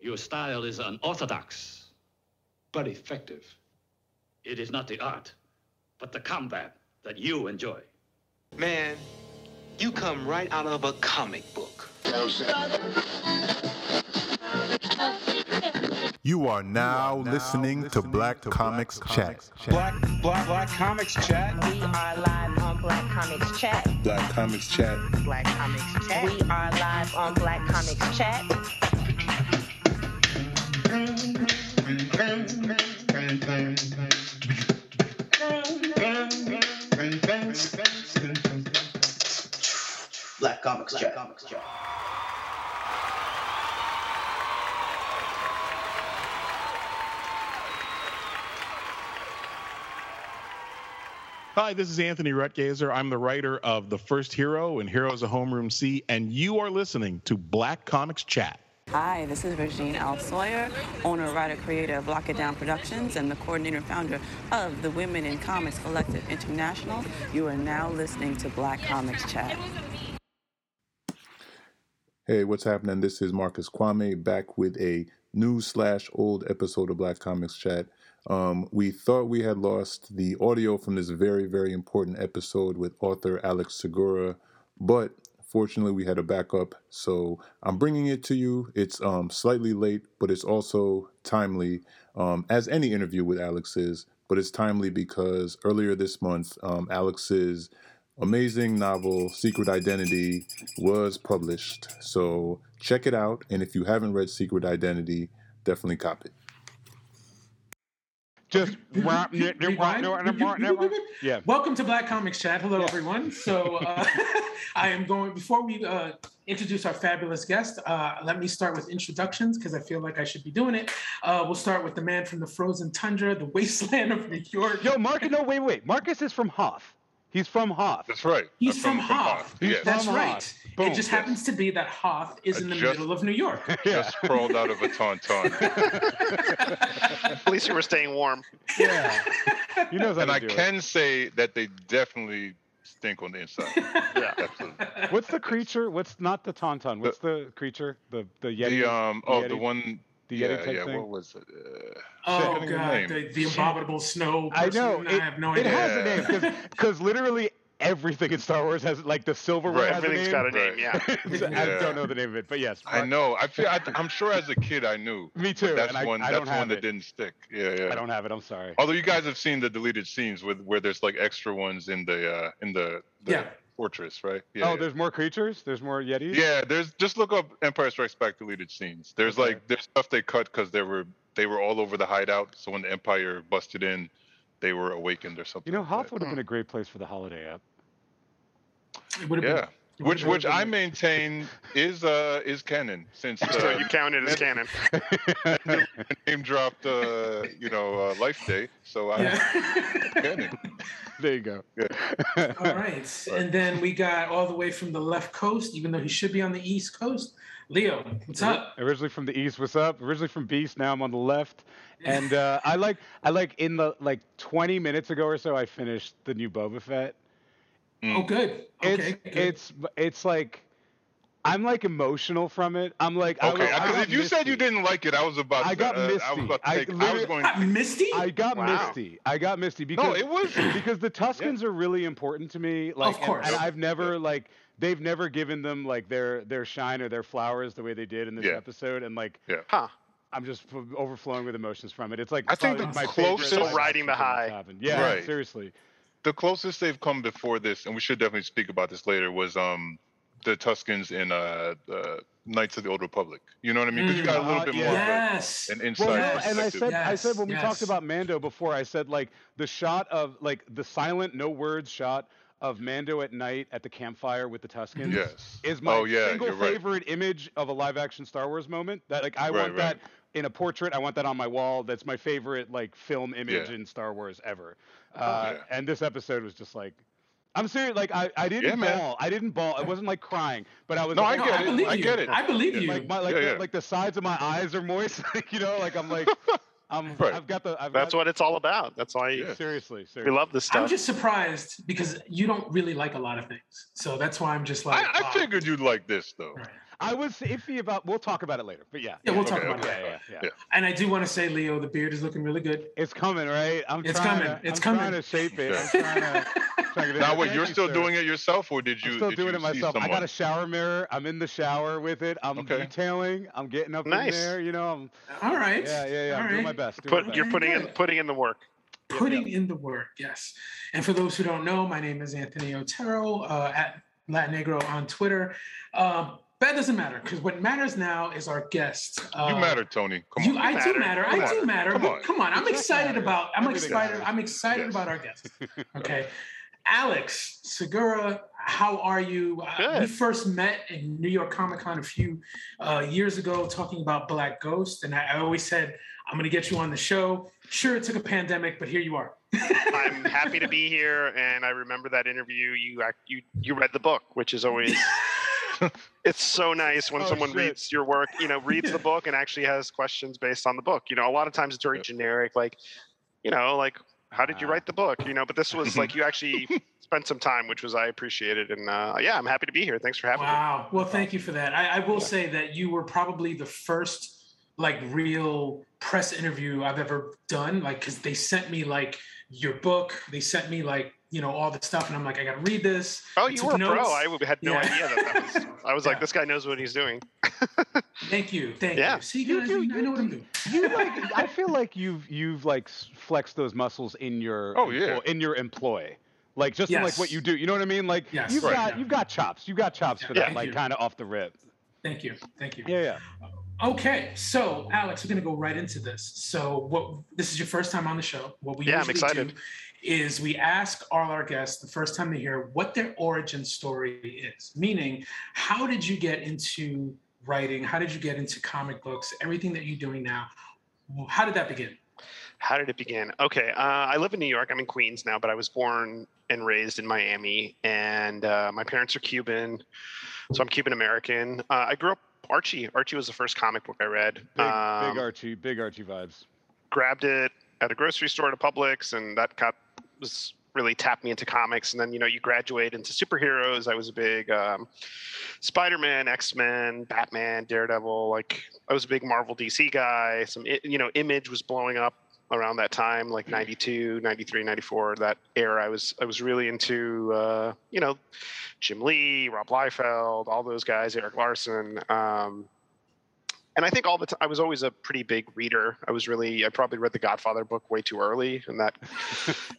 Your style is unorthodox, but effective. It is not the art, but the combat that you enjoy. Man, you come right out of a comic book. You are now listening to Black Comics Chat. Black, black, black comics chat. We are live on Black Comics Chat. Black Comics Chat. Black Comics Chat. We are live on Black Comics Chat. Black Comics Chat. Hi, this is Anthony Rutgazer. I'm the writer of The First Hero and Heroes of Homeroom C, and you are listening to Black Comics Chat. Hi, this is Regine L. Sawyer, owner, writer, creator of Lock It Down Productions, and the coordinator and founder of the Women in Comics Collective International. You are now listening to Black Comics Chat. Hey, what's happening? This is Marcus Kwame back with a new slash old episode of Black Comics Chat. Um, we thought we had lost the audio from this very, very important episode with author Alex Segura, but fortunately we had a backup. So I'm bringing it to you. It's um, slightly late, but it's also timely, um, as any interview with Alex is. But it's timely because earlier this month, um, Alex's amazing novel Secret Identity was published. So check it out, and if you haven't read Secret Identity, definitely cop it. Just wrap, it? yeah. Welcome to Black Comics Chat. Hello, everyone. So, uh, I am going before we uh, introduce our fabulous guest. Uh, let me start with introductions because I feel like I should be doing it. Uh, we'll start with the man from the frozen tundra, the wasteland of New York. Yo, Marcus. No, wait, wait. Marcus is from Hoth. He's from Hoth. That's right. He's I'm from, Hoth. Yes. That's From right. Hoth. Boom. It just happens to be that Hoth is I in the just- middle of New York. Just crawled out of a tauntaun. At least you were staying warm. Yeah. He knows how and I do it. can say that they definitely stink on the inside. Yeah. Absolutely. What's the creature? What's not the tauntaun? What's the creature? The the yeti. The um oh the one The yeah Yeti type yeah thing? what was it? Uh, Oh God, the the, abominable snow. I know. It, I have no it idea. has a name because literally everything in Star Wars has like the silverware Right. has Everything's a got a name, yeah. So I don't know the name of it, but yes. I know. I feel. I, I'm sure as a kid I knew. Me too. That's and I, one. I that's one that it. didn't stick. Yeah yeah. I don't have it. I'm sorry. Although you guys have seen the deleted scenes with where there's like extra ones in the uh in the, the Yeah. Fortress, right? Yeah, oh, yeah. there's more creatures. There's more yetis. Yeah, there's just look up Empire Strikes Back deleted scenes. There's Okay. like there's stuff they cut because they were they were all over the hideout. So when the Empire busted in, they were awakened or something. You know, Hoth that. would have been a great place for the holiday app. It would've been- Yeah, which which I maintain is uh is canon since So uh, you count it as canon. name dropped uh you know uh, Life Day, so I Yeah. canon. There you go. All right. And then we got all the way from the left coast, even though he should be on the east coast. Leo, what's up? Originally from the east, what's up? Originally from Beast, now I'm on the left. And uh, I like, I like in the like 20 minutes ago or so, I finished the new Boba Fett. Oh, good. Okay. It's good. it's it's like, I'm like emotional from it. I'm like, Okay, because if you said you didn't like it, I was about. I to, got uh, I was misty. about to I take. I was going. Uh, Misty? I got Wow. misty. I got misty because No, it was. because the Tuskens are really important to me. Like, and- course. and, Yep. I've never like they've never given them like their their shine or their flowers the way they did in this Yeah. episode, and like yeah. Huh. I'm just f- overflowing with emotions from it. It's like I think the my favorite closest- live So riding the action thing that's high. Yeah, Right. seriously. The closest they've come before this, and we should definitely speak about this later, was um the Tuskens in uh, uh Knights of the Old Republic. You know what I mean? Because you got a little bit yeah. more Yes. of a, an inside Well, no, and I perspective. said, I said Yes, when we talked about Mando before, I said like the shot of like the silent, no words shot of Mando at night at the campfire with the Tuskens. Yes. is my Oh, yeah, single you're right. favorite image of a live action Star Wars moment. That like I Right, want right. that in a portrait. I want that on my wall. That's my favorite like film image Yeah. in Star Wars ever. Uh, yeah. And this episode was just like. I'm serious. Like I, I didn't Yeah, man. bawl. I didn't bawl. I wasn't like crying, but I was. No, I like, get I it. believe I get it. I believe Yeah. you. Like my like Yeah, the, like the sides of my eyes are moist. Like you know, like I'm like I'm. Right. I've got the. I've That's got, what it's all about. That's why you, Yeah. Seriously, we love this stuff. I'm just surprised because you don't really like a lot of things. So that's why I'm just like, I, I wow. figured you'd like this though. Right. I was iffy about. We'll talk about it later, but yeah. Yeah, we'll talk about okay. that. Yeah, yeah, yeah. And I do want to say, Leo, the beard is looking really good. It's coming, right? I'm It's coming. To, It's I'm coming. trying to shape it. I'm trying to. trying to it Now, in. wait, you're still sir. doing it yourself, or did you? I'm still did doing you it myself. See I got a shower mirror. I'm in the shower with it. I'm Okay. detailing. I'm getting up Nice. in there. You know, I'm. All right. Yeah, yeah, yeah. All I'm doing my best. doing my best. you're putting in putting in the work. Putting in the work, yes. And for those who don't know, my name is Anthony Otero uh, at Latinegro on Twitter. Um, that doesn't matter because what matters now is our guest. Uh, You matter, Tony. Come you, on. I do matter. matter. Come I do matter. Come but on. Come on. I'm excited matter. about. I'm Everything excited. matters. I'm excited Yes. about our guest. Okay, Alex Segura, how are you? Uh, we first met in New York Comic Con a few uh, years ago, talking about Black Ghost, and I, I always said I'm going to get you on the show. Sure, it took a pandemic, but here you are. I'm happy to be here, and I remember that interview. You act, you you read the book, which is always it's so nice when Oh, someone shit. reads your work. You know, reads the book and actually has questions based on the book. You know, a lot of times it's very Yep. generic, like you know, like how did you write the book? You know, but this was like you actually spent some time, which was I appreciated, and uh, yeah, I'm happy to be here. Thanks for having me. Wow. Well, thank you for that. I, I will say that you were probably the first like real press interview I've ever done. Like, because they sent me like your book, they sent me like you know all the stuff, and I'm like, I got to read this. Oh, I you took were a pro. notes. I w- had no Yeah. idea that, that was. I was Yeah. like, this guy knows what he's doing. Thank you. Thank Yeah. you. See, You guys, do- I know what I'm doing. you like i feel like you've you've like s- flexed those muscles in your Oh, yeah. employ- in your employ like just in, like what you do you know what i mean like Yes. you've Right. got Yeah. you've got chops you've got chops for that thank like kind of off the rip Thank you. Thank you. yeah yeah uh, Okay, so Alex, we're gonna go right into this. So, what this is your first time on the show. What we Yeah, I'm excited. do is we ask all our guests the first time they hear what their origin story is. Meaning, how did you get into writing? How did you get into comic books? Everything that you're doing now. How did that begin? How did it begin? Okay, uh, I live in New York. I'm in Queens now, but I was born and raised in Miami, and uh, my parents are Cuban, so I'm Cuban American. Uh, I grew up Archie. Archie was the first comic book I read. big, Um, big archie big archie vibes grabbed it at a grocery store at a Publix, and that got was really tapped me into comics. And then you know you graduate into superheroes. I was a big um, Spider-Man, X-Men, Batman, Daredevil. Like I was a big Marvel, DC guy. Some you know Image was blowing up around that time like 92 93 94 that era i was i was really into uh you know jim lee rob liefeld all those guys erik larsen um and I think all the time I was always a pretty big reader. I was really I probably read the Godfather book way too early, and that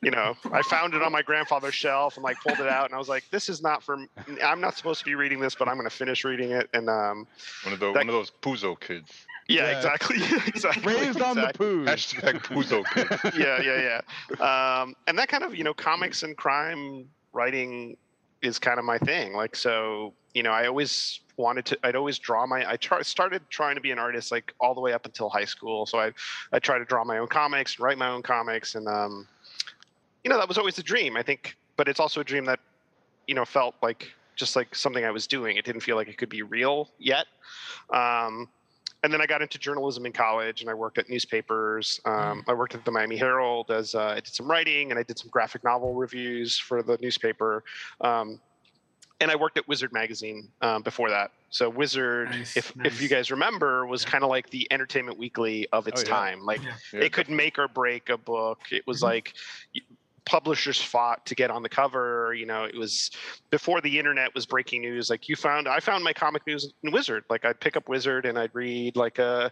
you know I found it on my grandfather's shelf and like pulled it out, and I was like, this is not for—I'm not supposed to be reading this, but I'm going to finish reading it. And um, One of those one of those Puzo kids. yeah, Yeah. exactly, exactly. raised on the exactly. poo Hashtag Puzo kids. yeah, yeah, yeah. Um, and that kind of, you know, comics and crime writing is kind of my thing. Like, so, you know, I always wanted to, I'd always draw my, I try, started trying to be an artist like all the way up until high school. So I, I tried to draw my own comics, write my own comics. And, um, you know, that was always a dream, I think, but it's also a dream that, you know, felt like just like something I was doing. It didn't feel like it could be real yet. Um, and then I got into journalism in college, and I worked at newspapers. Um, I worked at the Miami Herald as uh, I did some writing, and I did some graphic novel reviews for the newspaper. Um, and I worked at Wizard magazine um, before that. So Wizard, Nice, if if you guys remember, was Yeah. kind of like the Entertainment Weekly of its Oh, yeah. time. Like Yeah. It could make or break a book. It was Mhm. like publishers fought to get on the cover. You know, it was before the internet was breaking news. Like you found, I found my comic news in Wizard. Like I'd pick up Wizard and I'd read like a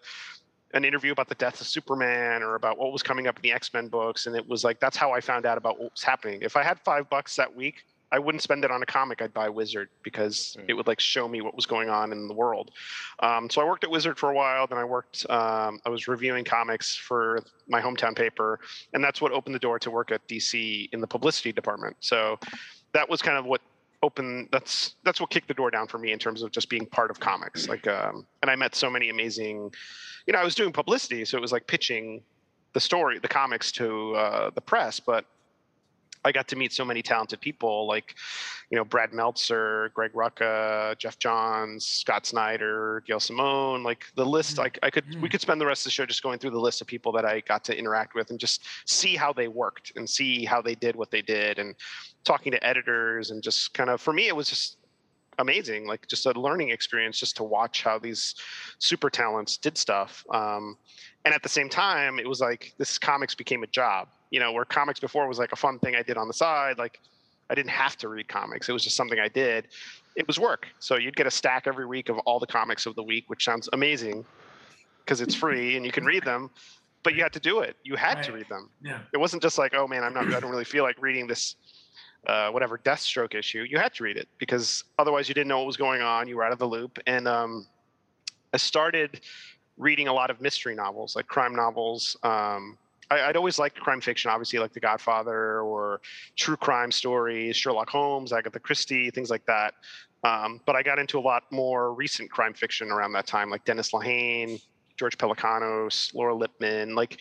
an interview about the death of Superman or about what was coming up in the X Men books, and it was like that's how I found out about what was happening. If I had five bucks that week. I wouldn't spend it on a comic. I'd buy Wizard because Yeah. it would like show me what was going on in the world. Um, so I worked at Wizard for a while. Then I worked. Um, I was reviewing comics for my hometown paper, and that's what opened the door to work at DC in the publicity department. So that was kind of what opened. That's that's what kicked the door down for me in terms of just being part of comics. Like, um, and I met so many amazing. You know, I was doing publicity, so it was like pitching the story, the comics to uh, the press, but I got to meet so many talented people like, you know, Brad Meltzer, Greg Rucka, Geoff Johns, Scott Snyder, Gail Simone. Like the list, I, I could we Mm. could spend the rest of the show just going through the list of people that I got to interact with and just see how they worked and see how they did what they did and talking to editors and just kind of for me it was just amazing, like just a learning experience just to watch how these super talents did stuff. Um, and at the same time, it was like this comics became a job. You know, where comics before was like a fun thing I did on the side, like. I didn't have to read comics. It was just something I did. It was work. So you'd get a stack every week of all the comics of the week, which sounds amazing because it's free and you can read them, but you had to do it. You had to read them. Yeah. It wasn't just like, oh man, I'm not, I don't really feel like reading this, uh, whatever Deathstroke issue. You had to read it because otherwise you didn't know what was going on. You were out of the loop. And um, I started reading a lot of mystery novels, like crime novels. Um, I, I'd always liked crime fiction, obviously, like The Godfather or true crime stories, Sherlock Holmes, Agatha Christie, things like that. Um, but I got into a lot more recent crime fiction around that time, like Dennis Lehane, George Pelecanos, Laura Lippman. Like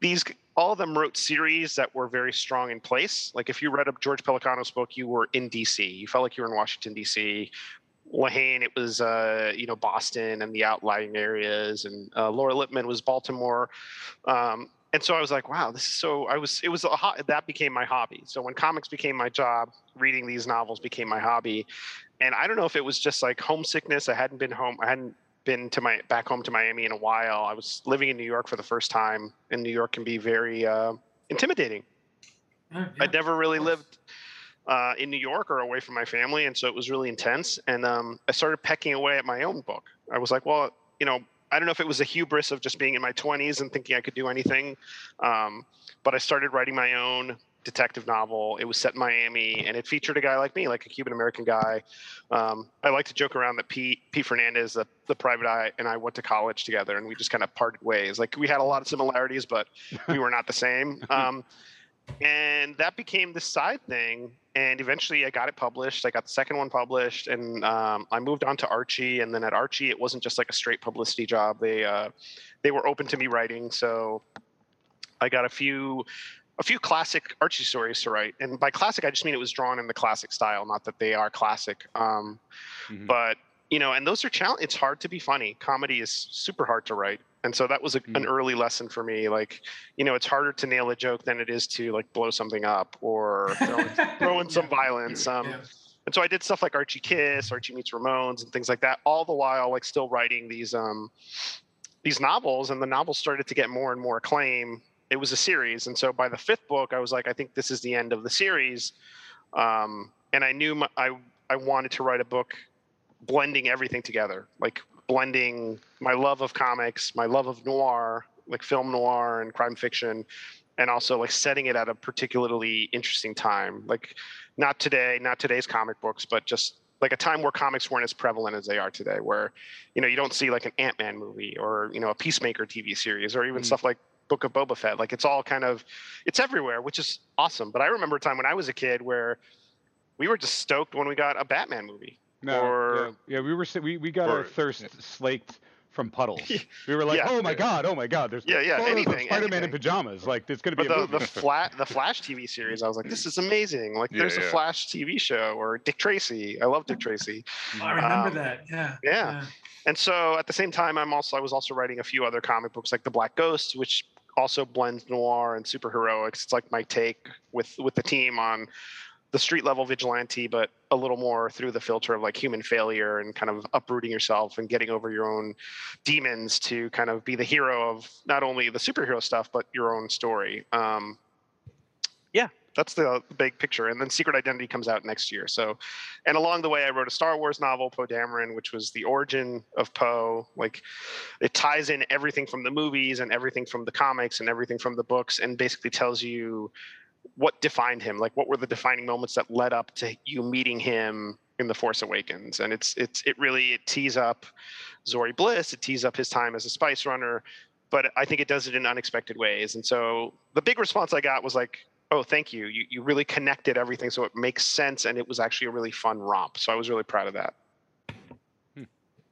these, all of them wrote series that were very strong in place. Like if you read a George Pelecanos book, you were in DC. You felt like you were in Washington D.C. Lehane, it was uh, you know Boston and the outlying areas, and uh, Laura Lippman was Baltimore. Um, and so I was like, wow, this is so. I was, it was a ho- that became my hobby. So when comics became my job, reading these novels became my hobby. And I don't know if it was just like homesickness. I hadn't been home. I hadn't been to my back home to Miami in a while. I was living in New York for the first time, and New York can be very uh, intimidating. Yeah, I'd never really lived uh, in New York or away from my family, and so it was really intense. And um, I started pecking away at my own book. I was like, well, you know, I don't know if it was a hubris of just being in my 20s and thinking I could do anything, um, but I started writing my own detective novel. It was set in Miami, and it featured a guy like me, like a Cuban American guy. Um, I like to joke around that Pete Pete Fernandez, the, the private eye, and I went to college together, and we just kind of parted ways. Like we had a lot of similarities, but we were not the same. Um, and that became the side thing and eventually i got it published. I got the second one published and um, i moved on to archie and then at archie it wasn't just like a straight publicity job. They uh, they were open to me writing so i got a few a few classic archie stories to write. And by classic i just mean it was drawn in the classic style not that they are classic. Um, Mhm. but you know and those are challenge it's hard to be funny. Comedy is super hard to write and so that was a, an early lesson for me like you know it's harder to nail a joke than it is to like blow something up or throw in, throw in some violence um, Yeah. and so i did stuff like archie kiss archie meets ramones and things like that all the while like still writing these um these novels and the novels started to get more and more acclaim. It was a series and so by the fifth book i was like i think this is the end of the series um, and i knew my, i i wanted to write a book blending everything together like blending my love of comics my love of noir like film noir and crime fiction and also like setting it at a particularly interesting time. Like not today not today's comic books but just like a time where comics weren't as prevalent as they are today where you know you don't see like an ant-man movie or you know a peacemaker tv series or even Mm. stuff like book of boba fett. Like it's all kind of it's everywhere which is awesome. But i remember a time when i was a kid where we were just stoked when we got a batman movie No, or yeah, yeah, we were we we got our Or- thirst slaked from puddles. We were like, Yeah. oh my god, oh my god, there's Yeah, yeah, anything, Spider-Man in pajamas. Like, there's gonna be but a the movie. the flat the Flash TV series, I was like, this is amazing. Like, Yeah, there's a. Flash TV show or Dick Tracy. I love Dick Tracy. I remember Um, that. Yeah. yeah. And so at the same time, I'm also I was also writing a few other comic books like The Black Ghost, which also blends noir and superheroics. It's like my take with with the team on the street level vigilante, but a little more through the filter of like human failure and kind of uprooting yourself and getting over your own demons to kind of be the hero of not only the superhero stuff but your own story. Um, yeah, that's the big picture. And then Secret Identity comes out next year. So, and along the way, I wrote a Star Wars novel, Poe Dameron, which was the origin of Poe. Like, it ties in everything from the movies and everything from the comics and everything from the books, and basically tells you what defined him. Like, what were the defining moments that led up to you meeting him in the Force Awakens? And it's it's it really it tees up Zorii Bliss. It tees up his time as a Spice Runner. But I think it does it in unexpected ways. And so the big response I got was like, oh thank you you, you really connected everything so it makes sense and it was actually a really fun romp so i was really proud of that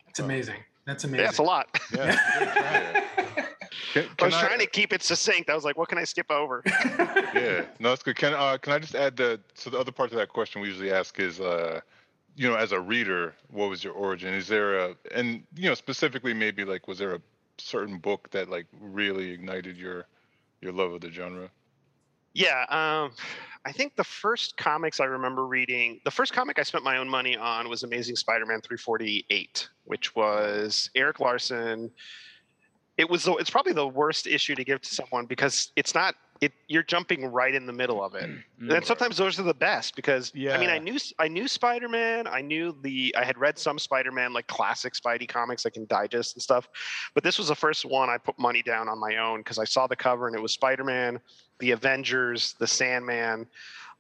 That's amazing. That's amazing. yeah a lot Yeah. Can, i can was trying to keep it succinct i was like what can i skip over yeah, no, that's good. Can uh, can I just add the so the other part of that question we usually ask is uh, you know, as a reader, what was your origin? Is there a and you know specifically maybe like was there a certain book that like really ignited your your love of the genre? Yeah, um, I think the first comics I remember reading, the first comic I spent my own money on was Amazing Spider-Man 348, which was Erik Larsen. It was it's probably the worst issue to give to someone because it's not it you're jumping right in the middle of it. and sometimes those are the best because yeah I mean I knew I knew Spider-Man, I knew the I had read some Spider-Man like classic Spidey comics like in digest and stuff. But this was the first one I put money down on my own because I saw the cover and it was Spider-Man, the Avengers, the Sandman.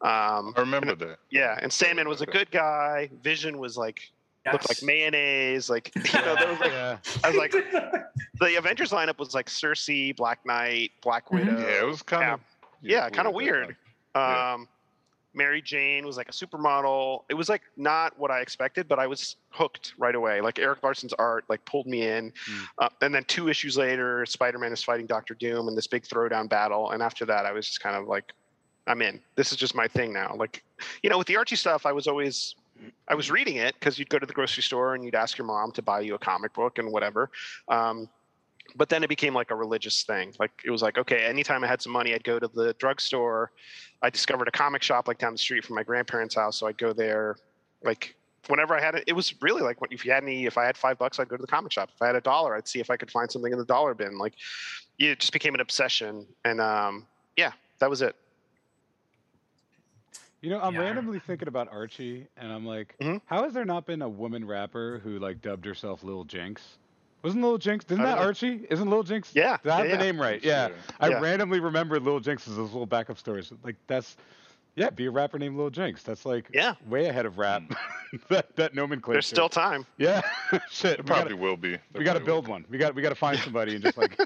Um, I remember that. yeah, and Sandman was a good guy. Vision was like looked like mayonnaise. Like you know, there was like Yeah. I was like the Avengers lineup was like Sersi, Black Knight, Black. Widow. Yeah, it was kind of yeah, kind of that weird. time. Yeah. Um, Mary Jane was like a supermodel. It was like not what I expected, but I was hooked right away. Like Erik Larsen's art like pulled me in. Hmm. Uh, and then two issues later, Spider-Man is fighting Doctor Doom in this big throwdown battle. And after that, I was just kind of like, I'm in. This is just my thing now. Like, you know, with the Archie stuff, I was always I was reading it because you'd go to the grocery store and you'd ask your mom to buy you a comic book and whatever. Um, but then it became like a religious thing. Like it was like, okay, anytime I had some money, I'd go to the drugstore. I discovered a comic shop like down the street from my grandparents' house, so I'd go there. Like whenever I had it, it was really like if you had any. If I had five bucks, I'd go to the comic shop. If I had a dollar, I'd see if I could find something in the dollar bin. Like it just became an obsession, and um, yeah, that was it. You know, I'm Yeah, randomly thinking about Archie, and I'm like, Mhm. how has there not been a woman rapper who like dubbed herself Lil Jinx? Wasn't Lil Jinx? Isn't that know. Archie? Isn't Lil Jinx? Yeah, Did I have yeah, the yeah. name right? Yeah. I Yeah. randomly remembered Lil Jinx as those little backup stories. Like that's, yeah, be a rapper named Lil Jinx. That's like Yeah. way ahead of rap. that that nomenclature. There's still time. yeah. Shit. It probably gotta, will be. we gotta build one. We got we gotta find somebody and just like.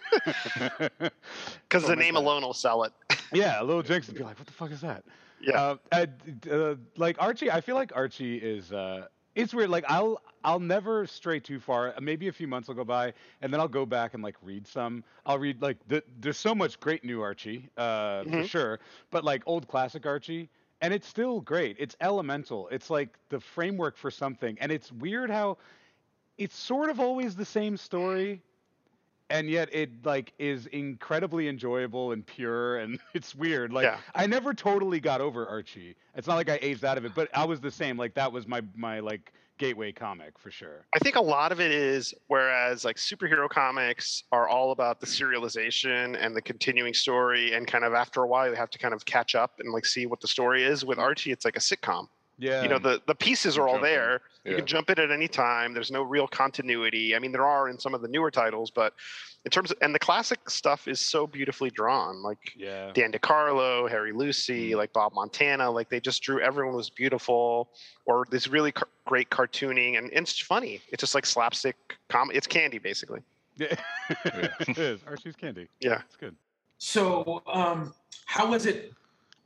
Because the Oh name alone will sell it. Yeah, Lil Jinx would be like, what the fuck is that? Yeah. Uh, uh, d- uh, like Archie, I feel like Archie is. Uh, it's weird. Like I'll I'll never stray too far. Maybe a few months will go by, and then I'll go back and like read some. I'll read like the, there's so much great new Archie, uh, for Mhm. sure. But like old classic Archie, and it's still great. It's elemental. It's like the framework for something, and it's weird how it's sort of always the same story and yet it like is incredibly enjoyable and pure and it's weird like Yeah. i never totally got over archie it's not like i aged out of it but i was the same like that was my my like gateway comic for sure I think a lot of it is whereas like superhero comics are all about the serialization and the continuing story, and kind of after a while you have to kind of catch up and like see what the story is. With Archie, it's like a sitcom. Yeah You know, the the pieces are all jump in. there. You can jump in at any time. There's no real continuity. I mean, there are in some of the newer titles, but in terms of and the classic stuff is so beautifully drawn. Like yeah Dan DeCarlo, Harry Lucey, like Bob Montana, like they just drew everyone was beautiful, or this really car- great cartooning, and it's funny. It's just like slapstick com. It's candy basically. yeah it is archie's candy Yeah. it's good So, um, how was it?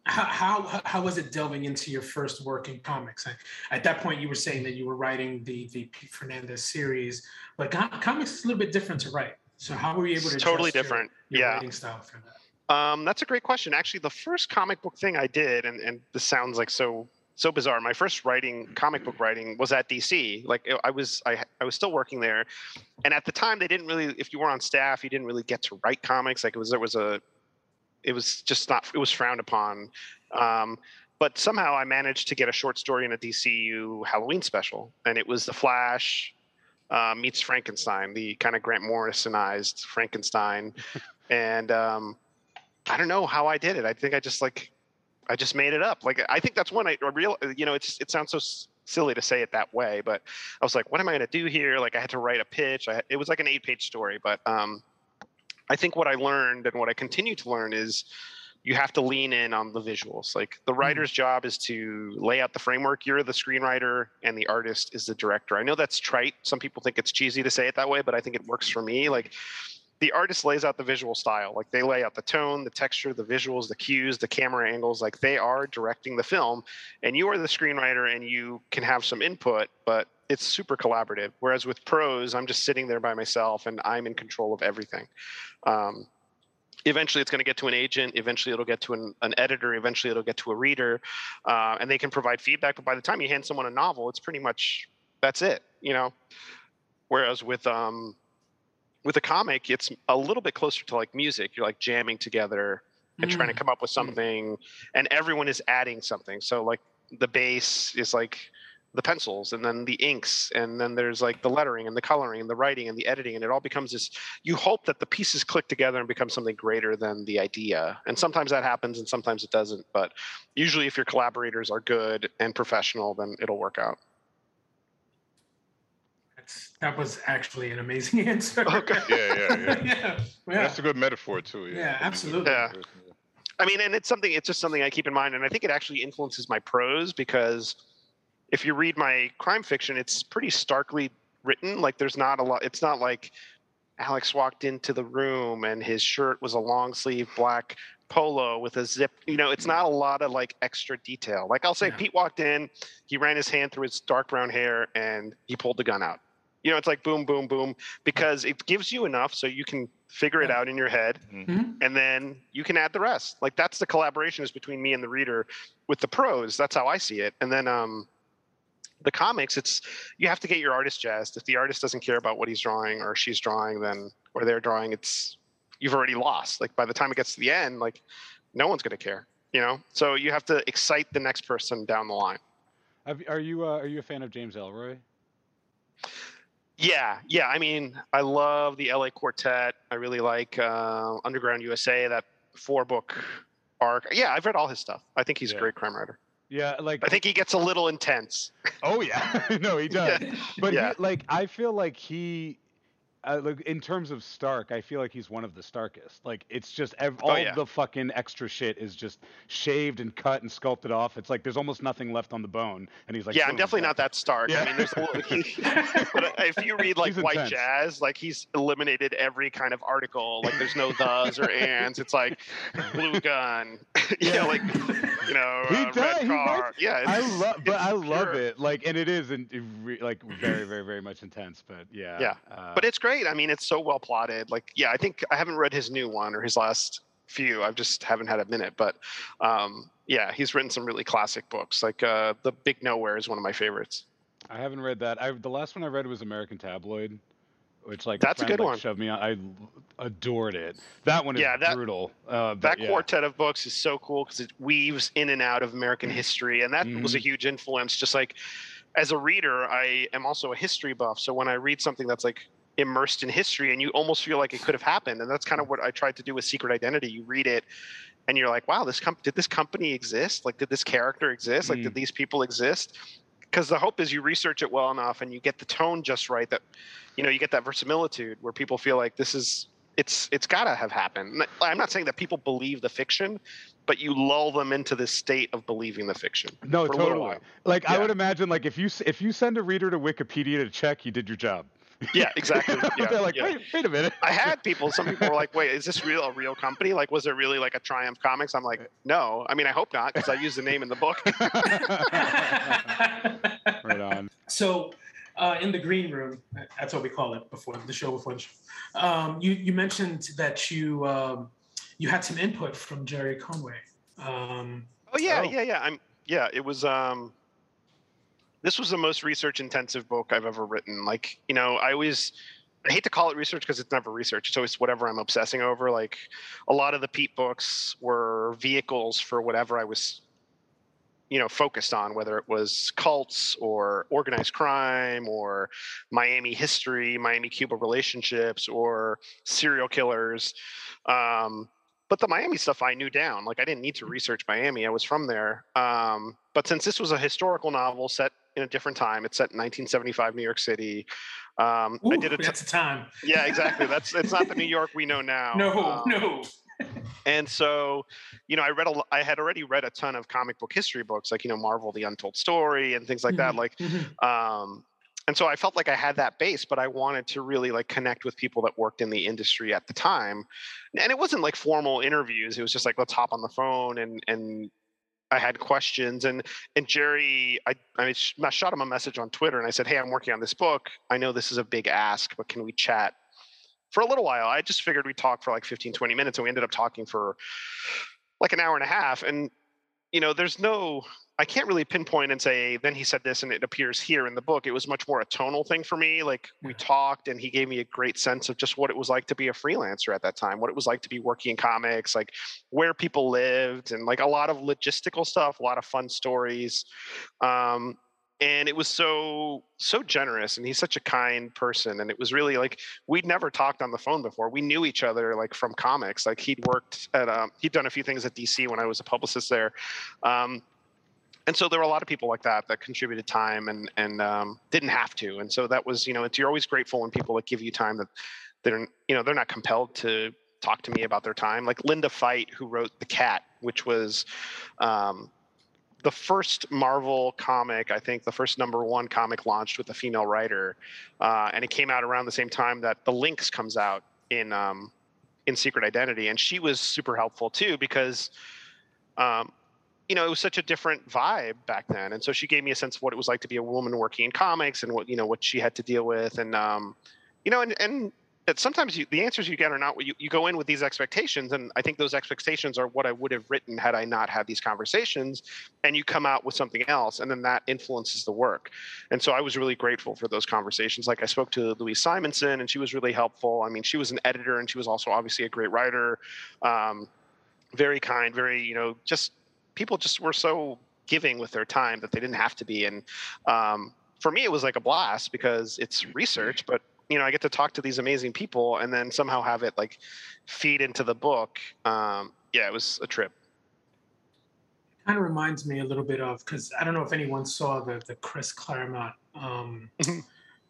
How, how how was it delving into your first work in comics? At, at that point, you were saying that you were writing the the Pete Fernandez series, but co- comics is a little bit different to write. So, how were you able to? Totally adjust your- different. Your, Yeah. writing style for that. Um, that's a great question. Actually, the first comic book thing I did, and, and this sounds like so so bizarre. My first writing, comic book writing, was at DC. Like I was, I I was still working there, and at the time they didn't really. If you were on staff, you didn't really get to write comics. Like it was there was a, it was just not. It was frowned upon. Um, but somehow I managed to get a short story in a DCU Halloween special, and it was The Flash uh, meets Frankenstein, the kind of Grant Morrisonized Frankenstein, and um, I don't know how I did it. I think I just like I just made it up. Like I think that's when I real you know it's it sounds so s- silly to say it that way, but I was like, what am I going to do here? Like I had to write a pitch. I, it was like an eight page story, but um, I think what I learned and what I continue to learn is you have to lean in on the visuals. Like the mm-hmm. writer's job is to lay out the framework. You're the screenwriter and the artist is the director. I know that's trite. Some people think it's cheesy to say it that way, but I think it works for me. Like the artist lays out the visual style. Like they lay out the tone, the texture, the visuals, the cues, the camera angles. Like they are directing the film, and you are the screenwriter, and you can have some input, but it's super collaborative. Whereas with pros, I'm just sitting there by myself, and I'm in control of everything. Um, eventually, it's going to get to an agent. Eventually, it'll get to an, an editor. Eventually, it'll get to a reader, uh, and they can provide feedback. But by the time you hand someone a novel, it's pretty much that's it. You know. Whereas with um, with a comic, it's a little bit closer to like music. You're like jamming together and trying to Mm. come up with something, and everyone is adding something. So like the base is like the pencils and then the inks and then there's like the lettering and the coloring and the writing and the editing and it all becomes this you hope that the pieces click together and become something greater than the idea and sometimes that happens and sometimes it doesn't but usually if your collaborators are good and professional then it'll work out That's, that was actually an amazing answer. Okay. Yeah, yeah, yeah. yeah. Yeah. That's a good metaphor too. Yeah, Yeah, absolutely. Yeah. I mean, and it's something. It's just something I keep in mind, and I think it actually influences my prose because if you read my crime fiction, it's pretty starkly written. Like, there's not a lot. It's not like Alex walked into the room and his shirt was a long sleeve black polo with a zip. You know, it's not a lot of like extra detail. Like I'll say, Yeah. Pete walked in, he ran his hand through his dark brown hair, and he pulled the gun out. You know, it's like boom, boom, boom, because it gives you enough so you can figure it out in your head Mhm. and then you can add the rest. Like that's the collaboration is between me and the reader with the prose. That's how I see it. And then um, the comics, it's you have to get your artist jazzed. If the artist doesn't care about what he's drawing or she's drawing, then or they're drawing, it's you've already lost. Like by the time it gets to the end, like no one's gonna care. You know, so you have to excite the next person down the line. Are you uh, are you a fan of James Ellroy? Yeah, yeah. I mean, I love the LA Quartet. I really like uh, Underground USA, that four book arc. Yeah, I've read all his stuff. I think he's Yeah. a great crime writer. Yeah, like I think he gets a little intense. Oh yeah, no, he does. But Yeah. he, like, I feel like he, uh, like, in terms of Stark, I feel like he's one of the Starkest. Like, it's just ev- all Oh, yeah. the fucking extra shit is just shaved and cut and sculpted off. It's like there's almost nothing left on the bone, and he's like, yeah, I'm definitely not that stark. Yeah. I mean, there's a little, but if you read like White. Jazz, like he's eliminated every kind of article. Like there's no thes or ands. It's like blue gun, you know, like you know, He uh, does, red he car. writes- Yeah, it's, I love, but I love pure. it. Like, and it is, in, like, very, very, very much intense. But yeah, Yeah, uh, but it's great. I mean, it's so well plotted. Like, yeah, I think I haven't read his new one or his last few. I've just haven't had a minute. But um, yeah, he's written some really classic books. Like uh, The Big Nowhere is one of my favorites. I haven't read that. I the last one I read was American Tabloid, which like That's a friend, good like, one. Shoved me on. I adored it. That one is Yeah, that- brutal. Uh, That yeah. quartet of books is so cool because it weaves in and out of American history, and that was a huge influence. Just like as a reader, I am also a history buff, so when I read something that's like immersed in history, and you almost feel like it could have happened, and that's kind of what I tried to do with Secret Identity. You read it, and you're like, wow, this com- did this company exist? Like, did this character exist? Like, Mm. did these people exist? Because the hope is you research it well enough and you get the tone just right that, you know, you get that verisimilitude where people feel like this is it's it's got to have happened. i'm not saying that people believe the fiction, but you lull them into this state of believing the fiction. No, for a totally. while. Like I would imagine, like if you if you send a reader to Wikipedia to check, you did your job. Yeah, exactly. Yeah, They're like, yeah. wait, wait a minute. I had people. Some people were like, "Wait, is this real? A real company? Like, was it really like a Triumph Comics?" I'm like, "No. I mean, I hope not, because I use the name in the book." right on. So, uh, in the green room, that's what we call it before the show. Before the show, um, you you mentioned that you um, you had some input from Gerry Conway. Um, Oh yeah, Oh. yeah, yeah. I'm yeah. It was um. This was the most research intensive book I've ever written. Like you know, I always I hate to call it research because it's never research. It's always whatever I'm obsessing over. Like a lot of the Pete books were vehicles for whatever I was you know focused on whether it was cults or organized crime or miami history miami cuba relationships or serial killers um, but the miami stuff i knew down like i didn't need to research miami i was from there um, but since this was a historical novel set in a different time it's set in 1975 new york city um, i ooh, did a t- that's a time. yeah exactly that's it's not the new york we know now No, Um, no. and so you know i read a, I had already read a ton of comic book history books like you know marvel the untold story and things like that Mhm, like mhm. um and so i felt like i had that base but i wanted to really like connect with people that worked in the industry at the time and it wasn't like formal interviews it was just like let's hop on the phone and and I had questions and and Jerry, I I I shot him a message on Twitter and I said, hey, I'm working on this book. I know this is a big ask, but can we chat for a little while? I just figured we'd talk for like 15, 20 minutes, and we ended up talking for like an hour and a half. And you know, there's no I can't really pinpoint and say, then he said this and it appears here in the book. It was much more a tonal thing for me. Like we talked and he gave me a great sense of just what it was like to be a freelancer at that time, what it was like to be working in comics, like where people lived and like a lot of logistical stuff, a lot of fun stories. Um, and it was so so generous and he's such a kind person and it was really like we'd never talked on the phone before. We knew each other like from comics like he'd worked at um, he'd done a few things at dc when i was a publicist there um, and so there were a lot of people like that that contributed time and and um, didn't have to and so that was you know it's you're always grateful when people like give you time that they're you know they're not compelled to talk to me about their time like linda fite who wrote the cat which was um, the first marvel comic i think the first number one comic launched with a female writer uh, and it came out around the same time that the lynx comes out in um, in secret identity and she was super helpful too because um, you know, it was such a different vibe back then. And so she gave me a sense of what it was like to be a woman working in comics and what, you know, what she had to deal with. And, um, you know, and, and sometimes you, the answers you get are not what you, you go in with these expectations. And I think those expectations are what I would have written had I not had these conversations. And you come out with something else, and then that influences the work. And so I was really grateful for those conversations. Like I spoke to Louise Simonson, and she was really helpful. I mean, she was an editor, and she was also obviously a great writer. Um, very kind, very, you know, just people just were so giving with their time that they didn't have to be. And um, for me, it was like a blast because it's research, but you know, I get to talk to these amazing people and then somehow have it like feed into the book. Um, yeah, it was a trip. Kind of reminds me a little bit of because I don't know if anyone saw the the Chris Claremont um, Mm-hmm.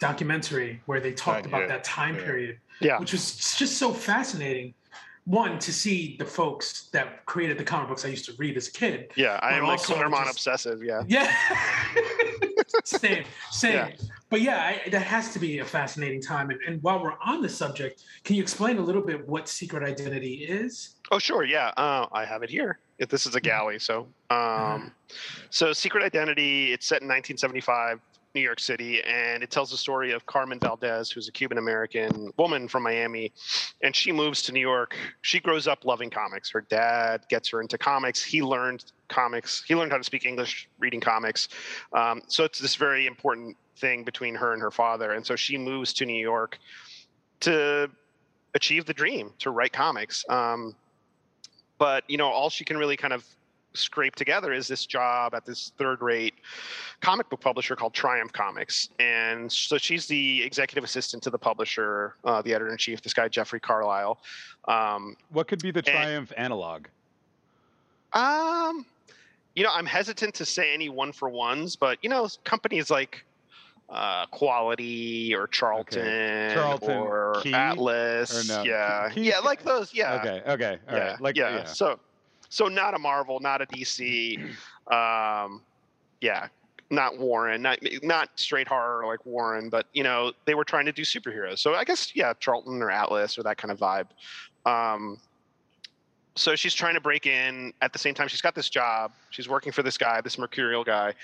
documentary where they talked Not about yet. that time Yeah. period, Yeah. which was just so fascinating. One to see the folks that created the comic books I used to read as a kid. Yeah, I am like also Claremont just- obsessive. Yeah. Yeah. same, same. Yeah. But yeah, I, that has to be a fascinating time. And, and while we're on the subject, can you explain a little bit what secret identity is? Oh, sure. Yeah. Uh, I have it here. If This is a galley. So, um, so Secret Identity, it's set in 1975, New York City, and it tells the story of Carmen Valdez, who's a Cuban American woman from Miami. And she moves to New York. She grows up loving comics. Her dad gets her into comics. He learned comics, he learned how to speak English reading comics. Um, so, it's this very important thing between her and her father. And so she moves to New York to achieve the dream to write comics. Um, but you know all she can really kind of scrape together is this job at this third rate comic book publisher called triumph comics and so she's the executive assistant to the publisher uh, the editor in chief this guy jeffrey carlisle um, What could be the Triumph analog? um, you know i'm hesitant to say any one for ones but you know companies like uh, quality or charlton, Charlton or Key? atlas Or no? yeah Key- yeah like those yeah Okay, okay, all right. yeah, Like yeah. yeah. So, so not a Marvel, not a DC, um, yeah, not Warren, not not straight horror like Warren, but you know they were trying to do superheroes. So I guess yeah, Charlton or Atlas or that kind of vibe. Um, so she's trying to break in. At the same time she's got this job. She's working for this guy this mercurial guy.